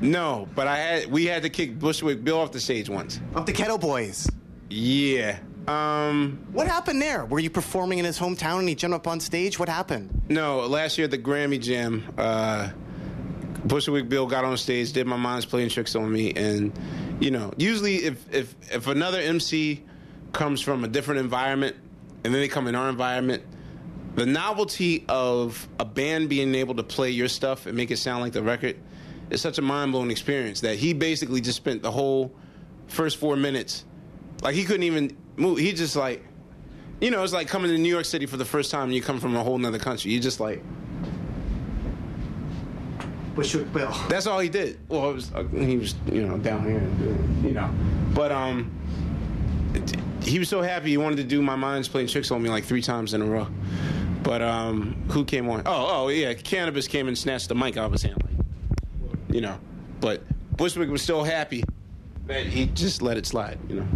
No, but I had. We had to kick Bushwick Bill off the stage once. Of the Geto Boys? Yeah. Um, What happened there? Were you performing in his hometown and he jumped up on stage? What happened? no, last year at the Grammy Jam, uh, Bushwick Bill got on stage, did my mind's playing tricks on me, and you know, usually if if if another MC comes from a different environment and then they come in our environment, the novelty of a band being able to play your stuff and make it sound like the record is such a mind blowing experience that he basically just spent the whole first four minutes like he couldn't even move. He just like, you know, it's like coming to New York City for the first time and you come from a whole nother country. You just like, that's all he did. Well, was, uh, he was, you know, down here, you know. But um, he was so happy he wanted to do my mind's playing tricks on me like three times in a row. But um, who came on? Oh, oh yeah, Canibus came and snatched the mic out of his hand, like, you know. But Bushwick was so happy that he just let it slide, you know.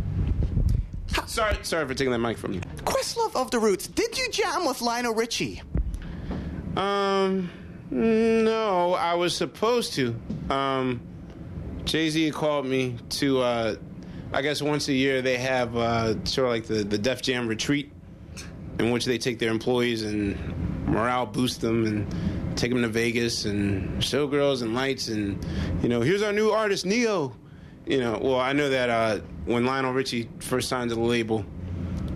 Sorry, sorry for taking that mic from you. Questlove of the Roots, did you jam with Lionel Richie? Um, no, I was supposed to. Um, Jay Z called me to. Uh, I guess once a year they have uh, sort of like the the Def Jam retreat, in which they take their employees and morale boost them and take them to Vegas and showgirls and lights and you know here's our new artist Ne-Yo. You know, well I know that uh, when Lionel Richie first signed to the label,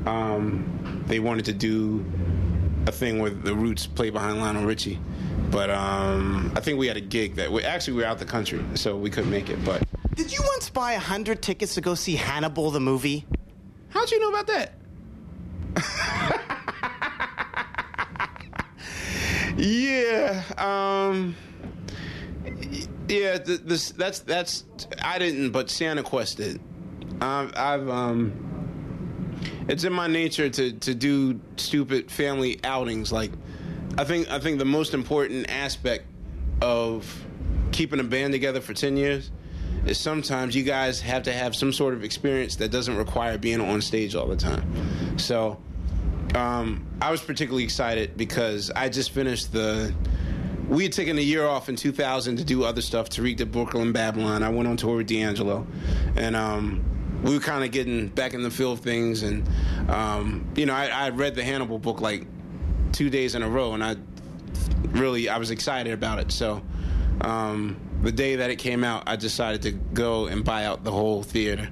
um, they wanted to do a thing where the Roots play behind Lionel Richie. But um, I think we had a gig that we actually we were out the country, so we couldn't make it. But Did you once buy a hundred tickets to go see Hannibal the movie? how'd you know about that? yeah, um, yeah. th- This that's that's I didn't, but Santa Quest did. Um, I've um, it's in my nature to to do stupid family outings. Like, I think I think the most important aspect of keeping a band together for ten years is sometimes you guys have to have some sort of experience that doesn't require being on stage all the time. So, um, I was particularly excited because I just finished the. We had taken a year off in 2000 to do other stuff. Tariq did Brooklyn Babylon. I went on tour with D'Angelo, and um, we were kind of getting back in the field of things. And um, you know, I, I read the Hannibal book like two days in a row, and I really I was excited about it. So um, the day that it came out, I decided to go and buy out the whole theater,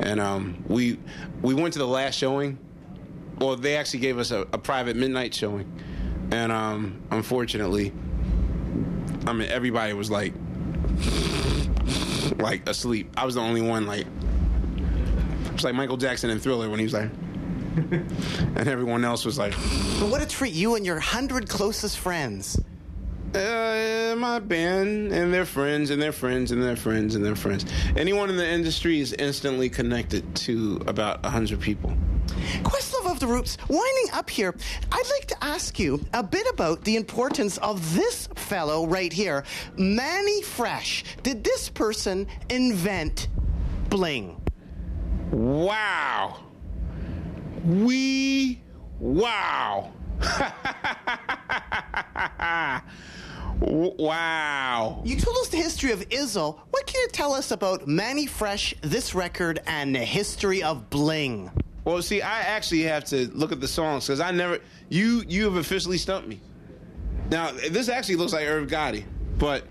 and um, we we went to the last showing. Well, they actually gave us a, a private midnight showing, and um, unfortunately, I mean everybody was like like asleep. I was the only one like it was like Michael Jackson in Thriller when he was like, and everyone else was like. But what a treat, you and your hundred closest friends. Uh, my band and their friends and their friends and their friends and their friends. Anyone in the industry is instantly connected to about a hundred people. Questlove of the Roots, winding up here, I'd like to ask you a bit about the importance of this fellow right here, Mannie Fresh. Did this person invent bling? Wow. We wow. Wow. You told us the history of Izzo. What can you tell us about Mannie Fresh, this record, and the history of bling? Well, see, I actually have to look at the songs because I never. You you have officially stumped me. Now this actually looks like Irv Gotti, but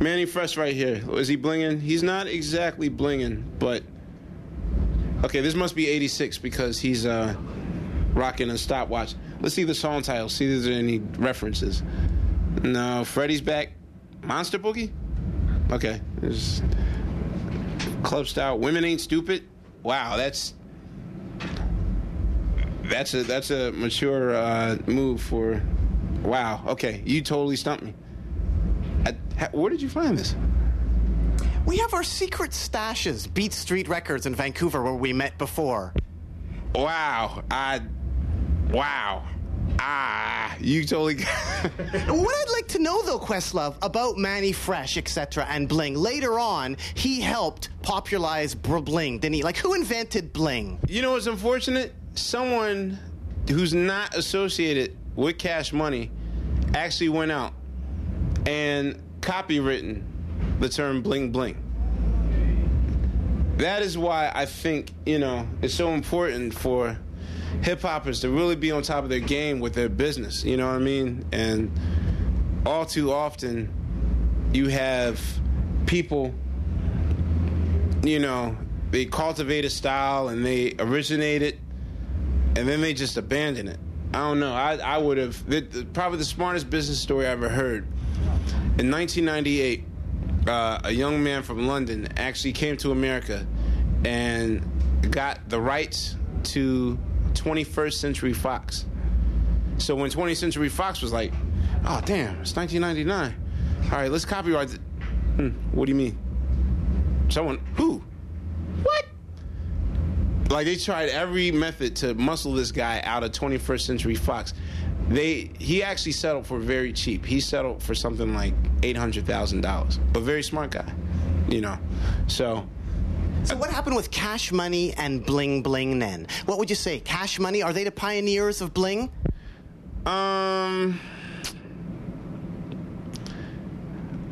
Mannie Fresh right here. Is he blinging? He's not exactly blinging, but okay, this must be '86 because he's uh, rocking a stopwatch. Let's see the song title. See if there's any references. No, Freddie's back. Monster Boogie. Okay, there's club style. Women ain't stupid. Wow, that's that's a that's a mature uh, move for. Wow. Okay, you totally stumped me. I, ha, where did you find this? We have our secret stashes, Beat Street Records in Vancouver, where we met before. Wow. I. Wow. Ah, you totally. what I'd like to know, though, Questlove, about Mannie Fresh, etc., and Bling. Later on, he helped popularize Bling, didn't he? Like, who invented Bling? You know what's unfortunate? Someone who's not associated with Cash Money actually went out and copywritten the term bling bling. That is why I think, you know, it's so important for hip hoppers to really be on top of their game with their business, you know what I mean? And all too often you have people you know, they cultivate a style and they originate it and then they just abandon it. I don't know. I, I would have probably the smartest business story I ever heard. In 1998, uh, a young man from London actually came to America and got the rights to 21st Century Fox. So when 20th Century Fox was like, "Oh damn, it's 1999. All right, let's copyright it." Hmm, what do you mean? Someone who? What? Like they tried every method to muscle this guy out of 21st Century Fox. They he actually settled for very cheap. He settled for something like eight hundred thousand dollars. A very smart guy, you know. So So, what happened with Cash Money and Bling Bling then? What would you say? Cash Money, are they the pioneers of Bling? Um,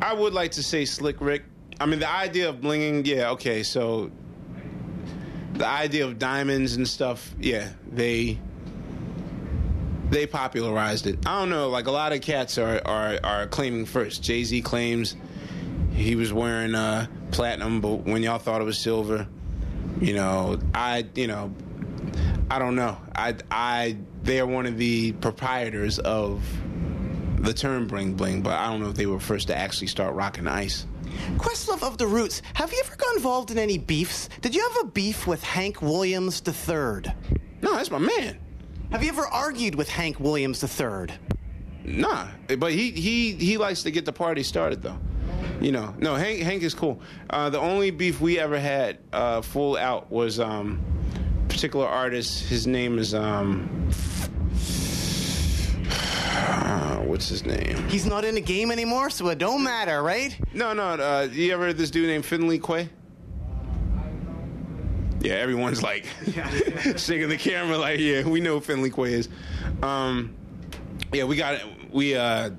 I would like to say Slick Rick. I mean, the idea of blinging, yeah, okay. So the idea of diamonds and stuff, yeah, they they popularized it. I don't know, like a lot of cats are are, are claiming first. Jay Z claims he was wearing uh, platinum, but when y'all thought it was silver, you know, I, you know, I don't know. I, I, they're one of the proprietors of the term bling bling, but I don't know if they were first to actually start rocking ice. Questlove of the Roots, have you ever got involved in any beefs? Did you have a beef with Hank Williams III? No, that's my man. Have you ever argued with Hank Williams III? Nah, but he he he likes to get the party started though. You know, no, Hank Hank is cool. Uh, the only beef we ever had uh, full out was um, particular artist. His name is um, uh, what's his name? He's not in the game anymore, so it don't matter, right? No, no. Uh, you ever heard this dude named Finley Quaye? Yeah, everyone's like shaking the camera, like, yeah, we know who Finley Quaye is. Um, yeah, we got it. We, uh,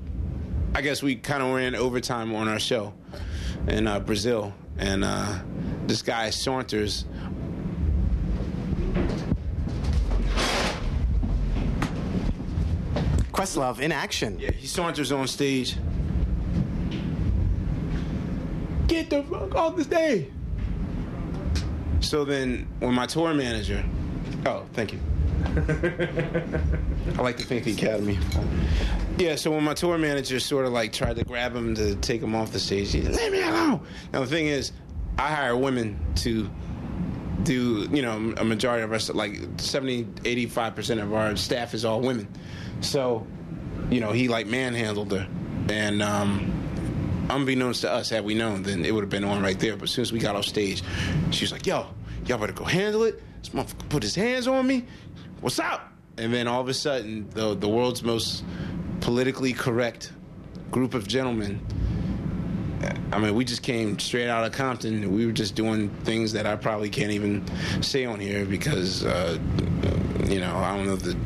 I guess we kind of ran overtime on our show in uh, Brazil, and uh, this guy Saunters. Questlove in action. Yeah, he saunters on stage. Get the fuck off the stage. So then, when my tour manager, oh, thank you. I like to thank the Academy. Yeah, so when my tour manager sort of like tried to grab him to take him off the stage, he said, "Leave me alone." Now the thing is, I hire women to do, you know, a majority of us, like 70, 85 percent of our staff is all women. So, you know, he like manhandled her, and um, unbeknownst to us, had we known, then it would have been on right there. But as soon as we got off stage, she was like, "Yo, y'all better go handle it. This motherfucker put his hands on me. What's up?" And then all of a sudden, the the world's most politically correct group of gentlemen. I mean, we just came straight out of Compton. We were just doing things that I probably can't even say on here because, uh, you know, I don't know the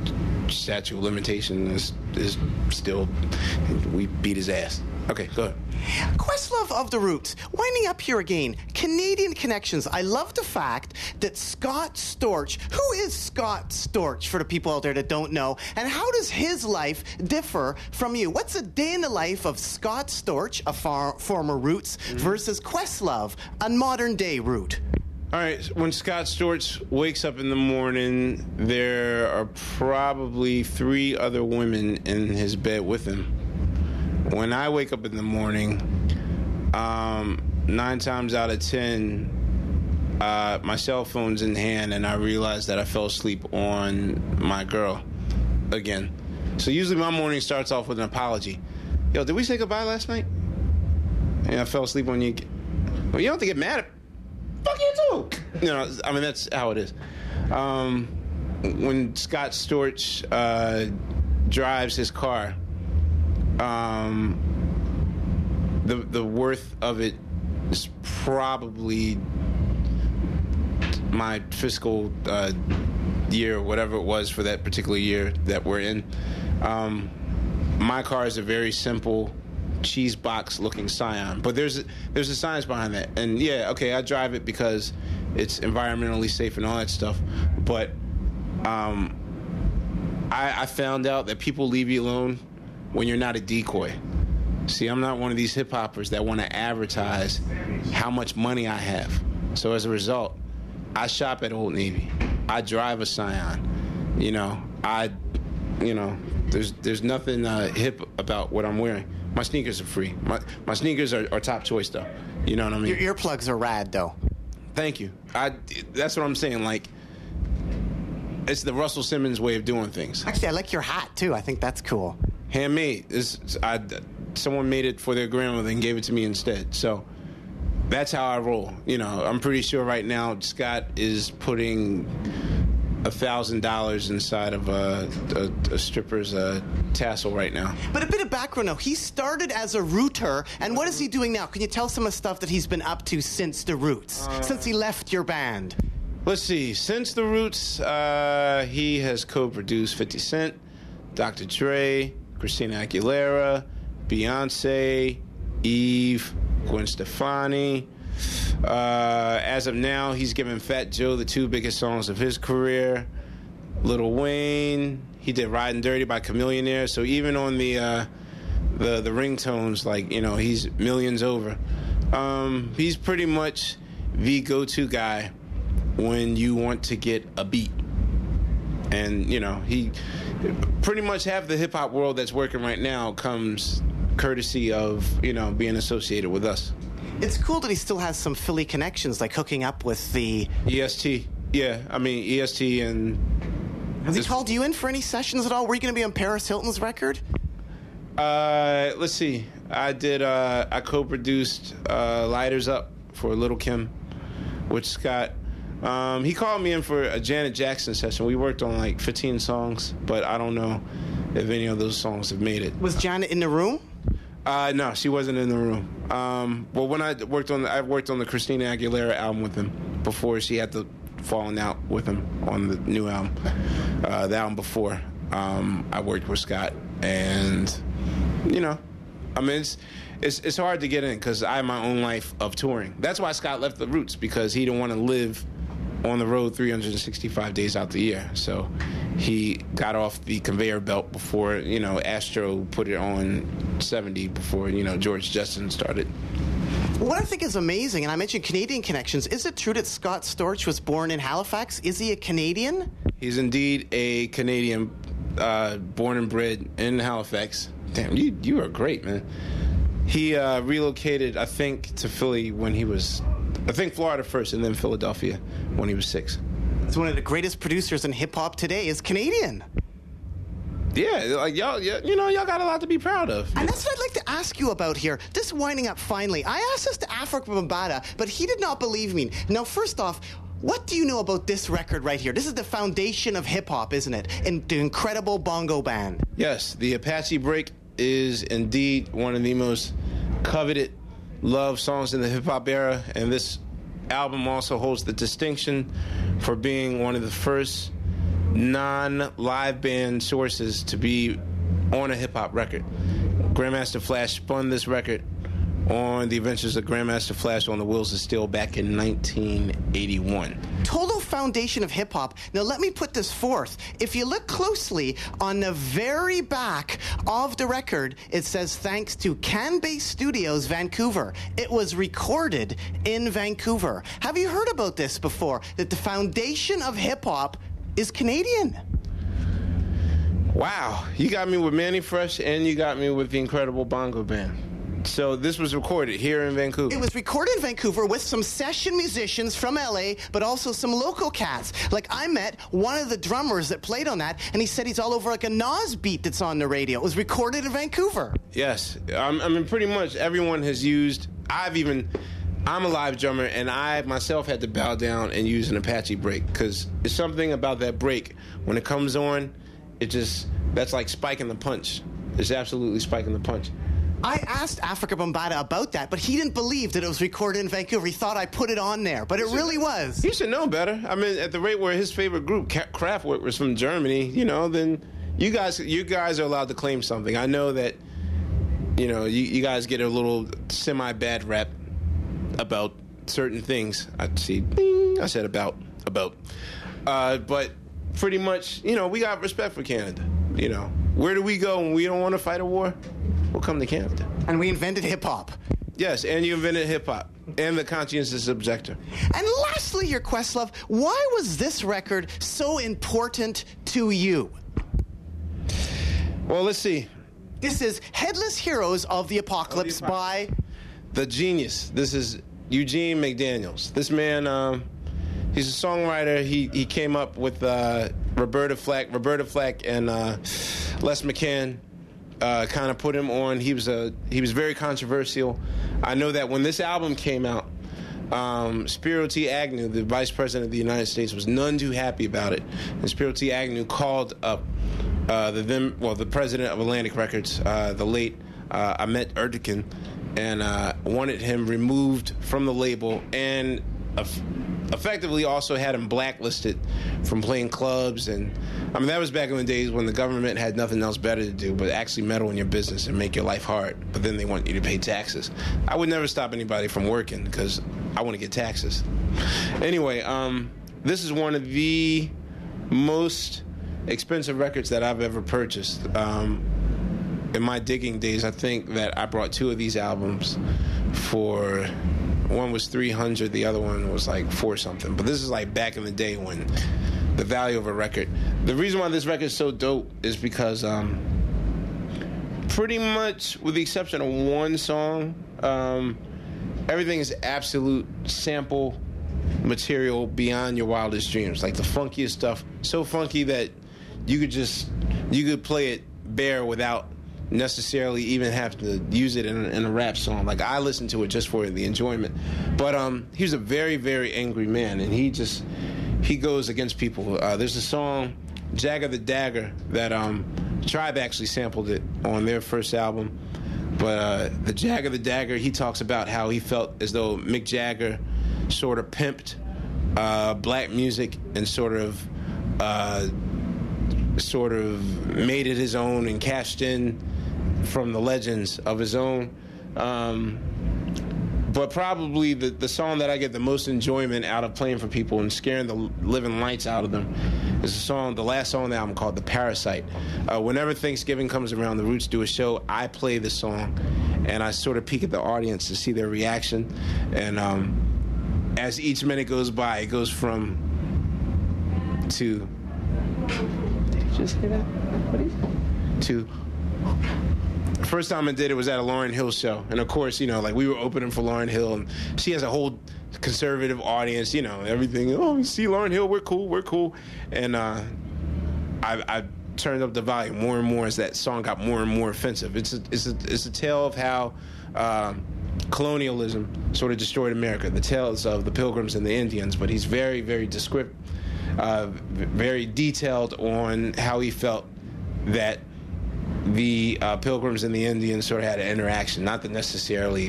statute of limitation is is still we beat his ass. Okay, go ahead. Questlove of the Roots, winding up here again. Canadian connections. I love the fact that Scott Storch, who is Scott Storch for the people out there that don't know, and how does his life differ from you? What's a day in the life of Scott Storch, a far, former Roots, mm-hmm. versus Questlove, a modern day Root? All right, when Scott Storch wakes up in the morning, there are probably three other women in his bed with him. When I wake up in the morning, um, nine times out of ten, uh, my cell phone's in hand, and I realize that I fell asleep on my girl again. So usually my morning starts off with an apology. Yo, did we say goodbye last night? And I fell asleep on you. Well, you don't have to get mad at fuck you too. You know, I mean that's how it is. Um, when Scott Storch uh, drives his car, um, the the worth of it is probably my fiscal uh, year, whatever it was for that particular year that we're in. Um, my car is a very simple cheese box looking Scion, but there's there's a science behind that. And yeah, okay, I drive it because it's environmentally safe and all that stuff. But um, I, I found out that people leave you alone when you're not a decoy. See, I'm not one of these hip hoppers that want to advertise how much money I have. So as a result, I shop at Old Navy. I drive a Scion. You know, I, you know, there's there's nothing uh, hip about what I'm wearing. My sneakers are free. My my sneakers are, are top choice though. You know what I mean? Your earplugs are rad, though. Thank you. I that's what I'm saying. Like, it's the Russell Simmons way of doing things. Actually, I like your hat too. I think that's cool. Handmade. This I someone made it for their grandmother and gave it to me instead. So that's how I roll. You know, I'm pretty sure right now Scott is putting a thousand dollars inside of a, a, a stripper's uh, tassel right now. But a bit of background now. He started as a rooter, and what is he doing now? Can you tell some of the stuff that he's been up to since the Roots, since he left your band? Let's see. Since the Roots, uh, he has co-produced 50 Cent, Dr. Dre, Christina Aguilera, Beyonce, Eve, Gwen Stefani. Uh, as of now, he's given Fat Joe the two biggest songs of his career. Little Wayne, he did "Riding Dirty" by Chamillionaire. So even on the uh, the the ringtones, like you know, he's millions over. Um, he's pretty much the go-to guy when you want to get a beat. And you know, he pretty much half the hip hop world that's working right now comes courtesy of you know being associated with us. It's cool that he still has some Philly connections, like hooking up with the. EST, yeah, I mean EST and Has he called you in for any sessions at all? Were you going to be on Paris Hilton's record? Uh, let's see. I did. Uh, I co-produced uh, "Lighters Up" for Little Kim which Scott. Um, he called me in for a Janet Jackson session. We worked on like 15 songs, but I don't know if any of those songs have made it. Was Janet in the room? Uh, no, she wasn't in the room. Um, well, when I worked on, the, I worked on the Christina Aguilera album with him before she had to falling out with him on the new album. Uh, the album before, um, I worked with Scott, and you know, I mean, it's it's, it's hard to get in because I have my own life of touring. That's why Scott left the Roots because he didn't want to live on the road 365 days out the year. So he got off the conveyor belt before, you know, Astro put it on 70 before, you know, George Justin started. What I think is amazing, and I mentioned Canadian connections, is it true that Scott Storch was born in Halifax? Is he a Canadian? He's indeed a Canadian, uh, born and bred in Halifax. Damn, you you are great, man. He uh, relocated, I think, to Philly when he was, I think Florida first, and then Philadelphia when he was six. It's one of the greatest producers in hip hop today. Is Canadian. Yeah, like y'all, you know, y'all got a lot to be proud of. And that's what I'd like to ask you about here. This winding up finally. I asked this to Afrika Bambaataa, but he did not believe me. Now, first off, what do you know about this record right here? This is the foundation of hip hop, isn't it? And the incredible bongo band. Yes, the Apache Break is indeed one of the most coveted love songs in the hip hop era, and this album also holds the distinction for being one of the first non-live band sources to be on a hip hop record. Grandmaster Flash spun this record on the Adventures of Grandmaster Flash on the Wheels of Steel back in 1981. Total foundation of hip hop. Now, let me put this forth. If you look closely on the very back of the record, it says thanks to Can Base Studios, Vancouver. It was recorded in Vancouver. Have you heard about this before? That the foundation of hip hop is Canadian. Wow, you got me with Mannie Fresh and you got me with the Incredible Bongo Band. So this was recorded here in Vancouver. It was recorded in Vancouver with some session musicians from LA, but also some local cats. Like I met one of the drummers that played on that, and he said he's all over like a Nas beat that's on the radio. It was recorded in Vancouver. Yes, um, I mean pretty much everyone has used. I've even. I'm a live drummer, and I myself had to bow down and use an Apache break because it's something about that break when it comes on. It just that's like spiking the punch. It's absolutely spiking the punch. I asked Afrika Bambaataa about that, but he didn't believe that it was recorded in Vancouver. He thought I put it on there, but it really was. He should know better. I mean, at the rate where his favorite group, Kraftwerk, was from Germany, you know, then you guys, you guys are allowed to claim something. I know that, you know, you, you guys get a little semi bad rap about certain things. I see. Ding, I said about about, uh, but pretty much, you know, we got respect for Canada. You know, where do we go when we don't want to fight a war? We'll come to Canada. And we invented hip hop. Yes, and you invented hip hop and the conscientious objector. And lastly, your Questlove, why was this record so important to you? Well, let's see. This is Headless Heroes of the Apocalypse by the genius. This is Eugene McDaniels. This man, um, he's a songwriter. He he came up with uh, Roberta Flack, Roberta Flack, and uh, Les McCann. Uh, kind of put him on. He was a he was very controversial. I know that when this album came out, um, Spiro T. Agnew, the Vice President of the United States, was none too happy about it. And Spiro T. Agnew called up uh, the then well the president of Atlantic Records, uh, the late uh, Ahmet Ertegun, and uh, wanted him removed from the label and effectively also had him blacklisted from playing clubs and I mean that was back in the days when the government had nothing else better to do but actually meddle in your business and make your life hard but then they want you to pay taxes. I would never stop anybody from working because I want to get taxes. Anyway um, this is one of the most expensive records that I've ever purchased. Um, in my digging days, I think that I brought two of these albums for one was 300, the other one was like four something. But this is like back in the day when the value of a record. The reason why this record is so dope is because um, pretty much, with the exception of one song, um, everything is absolute sample material beyond your wildest dreams. Like the funkiest stuff, so funky that you could just you could play it bare without necessarily even have to use it in a, in a rap song. Like I listen to it just for the enjoyment. But um, he was a very very angry man, and he just he goes against people. Uh, there's a song, Jagger the Dagger, that um, Tribe actually sampled it on their first album. But uh, the Jagger the Dagger, he talks about how he felt as though Mick Jagger sort of pimped uh, black music and sort of uh, sort of made it his own and cashed in from the legends of his own. Um, but probably the, the song that I get the most enjoyment out of playing for people and scaring the living lights out of them is a song, the last song on the album called "The Parasite." Uh, whenever Thanksgiving comes around, the Roots do a show. I play the song, and I sort of peek at the audience to see their reaction. And um, as each minute goes by, it goes from to. Did you just hear that? What is it? To first time I did it was at a Lauryn Hill show, and of course, you know, like we were opening for Lauryn Hill, and she has a whole conservative audience. You know, everything. Oh, see Lauryn Hill, we're cool, we're cool, and uh, I, I turned up the volume more and more as that song got more and more offensive. It's a, it's a, it's a tale of how. Um, colonialism sort of destroyed America. The tales of the Pilgrims and the Indians, but he's very, very descriptive, uh, very detailed on how he felt that the uh, Pilgrims and the Indians sort of had an interaction, not the necessarily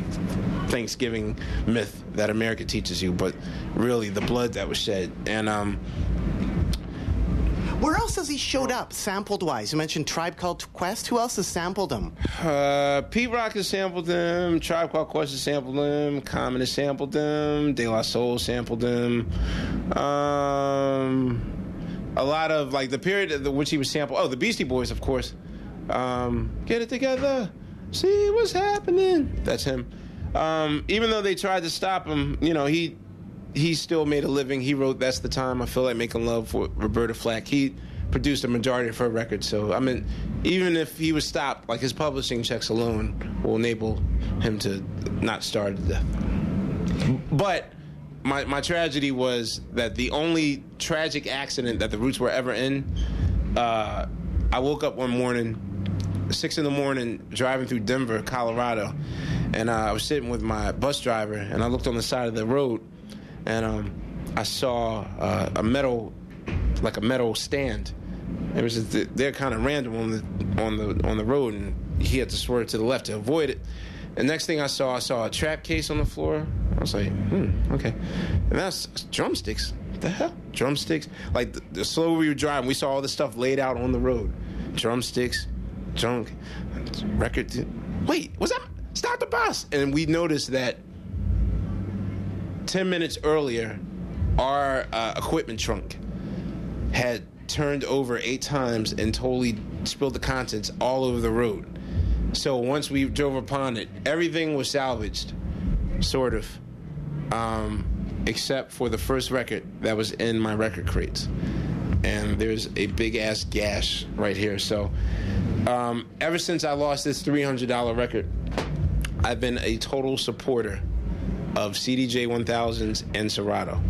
Thanksgiving myth that America teaches you, but really the blood that was shed. And um, Where else has he showed up, sampled wise? You mentioned Tribe Called Quest. Who else has sampled him? Uh, Pete Rock has sampled them. Tribe Called Quest has sampled them. Common has sampled them. De La Soul sampled them. Um, a lot of like the period at which he was sampled. Oh, the Beastie Boys, of course. Um, get it together. See what's happening. That's him. Um, even though they tried to stop him, you know he he still made a living. He wrote "That's the Time." I feel like making love with Roberta Flack. He produced a majority of her records. So I mean, even if he was stopped, like his publishing checks alone will enable him to not starve to death. But my my tragedy was that the only tragic accident that the Roots were ever in. Uh, I woke up one morning, six in the morning, driving through Denver, Colorado, and uh, I was sitting with my bus driver, and I looked on the side of the road, and um, I saw uh, a metal, like a metal stand. It was just, they're kind of random on the on the on the road, and he had to swerve to the left to avoid it. The next thing I saw, I saw a trap case on the floor. I was like, hmm, okay. And that's drumsticks. What the hell? Drumsticks? Like the, the slower we were driving, we saw all this stuff laid out on the road. Drumsticks, junk, record. Wait, was that? Stop the bus! And we noticed that 10 minutes earlier, our uh, equipment trunk had turned over eight times and totally spilled the contents all over the road. So once we drove upon it, everything was salvaged, sort of, um, except for the first record that was in my record crates. And there's a big ass gash right here. So um, ever since I lost this $300 record, I've been a total supporter of CDJ 1000s and Serato.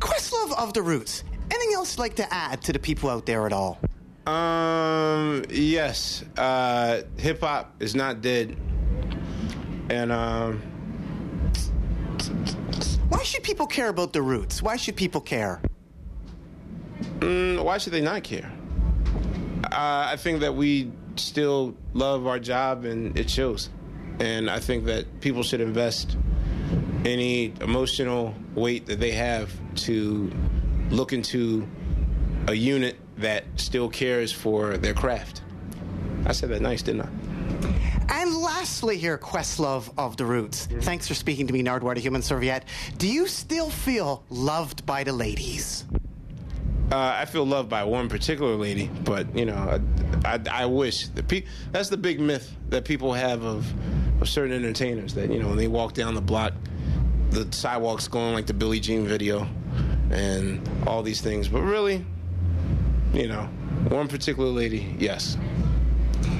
Questlove of the Roots. Anything else you'd like to add to the people out there at all? Um, yes. Uh, hip hop is not dead. And, um, Why should people care about the Roots? Why should people care? Mm, why should they not care? Uh, I think that we still love our job and it shows. And I think that people should invest any emotional weight that they have to look into a unit that still cares for their craft. I said that nice, didn't I? And lastly, here, Questlove of the Roots. Thanks for speaking to me, Nardwuar, the Human Serviette. Do you still feel loved by the ladies? Uh, I feel loved by one particular lady, but you know, I, I, I wish the pe- that's the big myth that people have of, of certain entertainers that you know when they walk down the block, the sidewalks going like the Billie Jean video, and all these things. But really, you know, one particular lady, yes.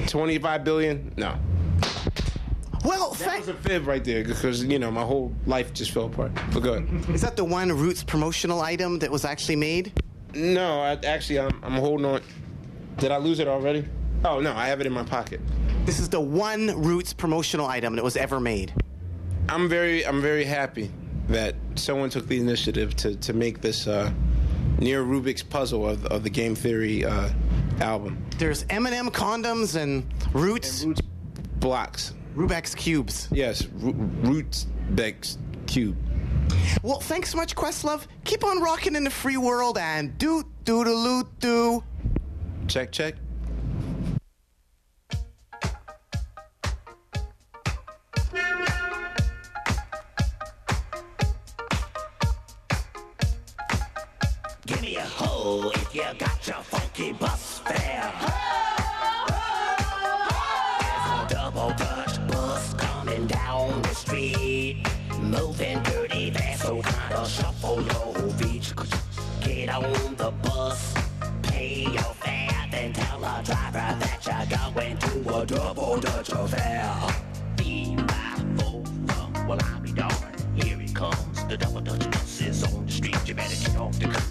Twenty-five billion, no. Well, That thank- was a fib right there because you know my whole life just fell apart. But go ahead. Is that the one Roots promotional item that was actually made? No, I, actually, I'm, I'm holding on. Did I lose it already? Oh no, I have it in my pocket. This is the one Roots promotional item that was ever made. I'm very, I'm very happy that someone took the initiative to to make this uh, near Rubik's puzzle of, of the Game Theory uh, album. There's M&M condoms and Roots, Roots blocks. Rubik's cubes. Yes, Ro- Roots Bex Cube. Well, thanks so much, Questlove. Keep on rocking in the free world and do do do do do. Check, check. Give me a hoe if you got your funky bus fare. On the bus, pay your fare, then tell the driver that you're going to a double Dutch affair. Be fool, well I'll be darned. Here it comes, the double Dutch bus is on the street. You better get off the curb,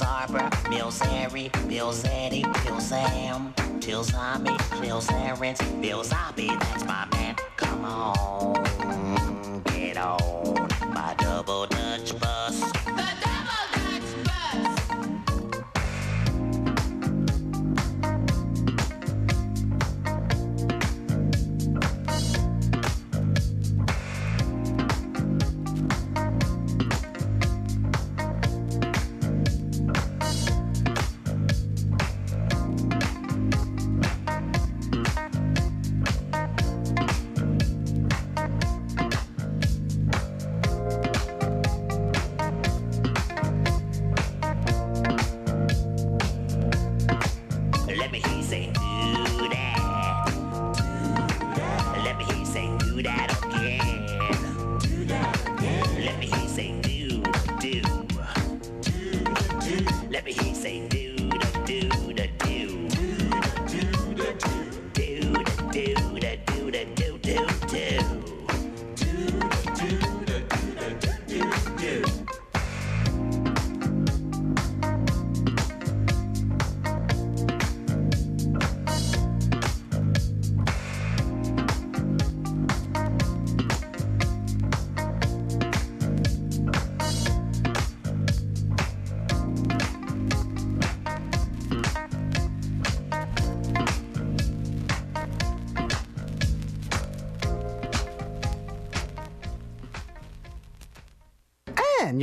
Barbara, Mills Harry, Mills Eddie, Mills Sam, Till Zombie, Mills Aaron's, Bill Zombie, that's my man. Come on, get on my double Dutch bus.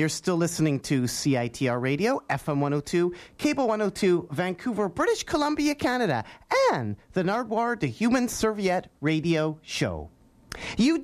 You're still listening to CITR Radio, FM 102, Cable 102, Vancouver, British Columbia, Canada, and the Nardwuar de Human Serviette Radio Show. You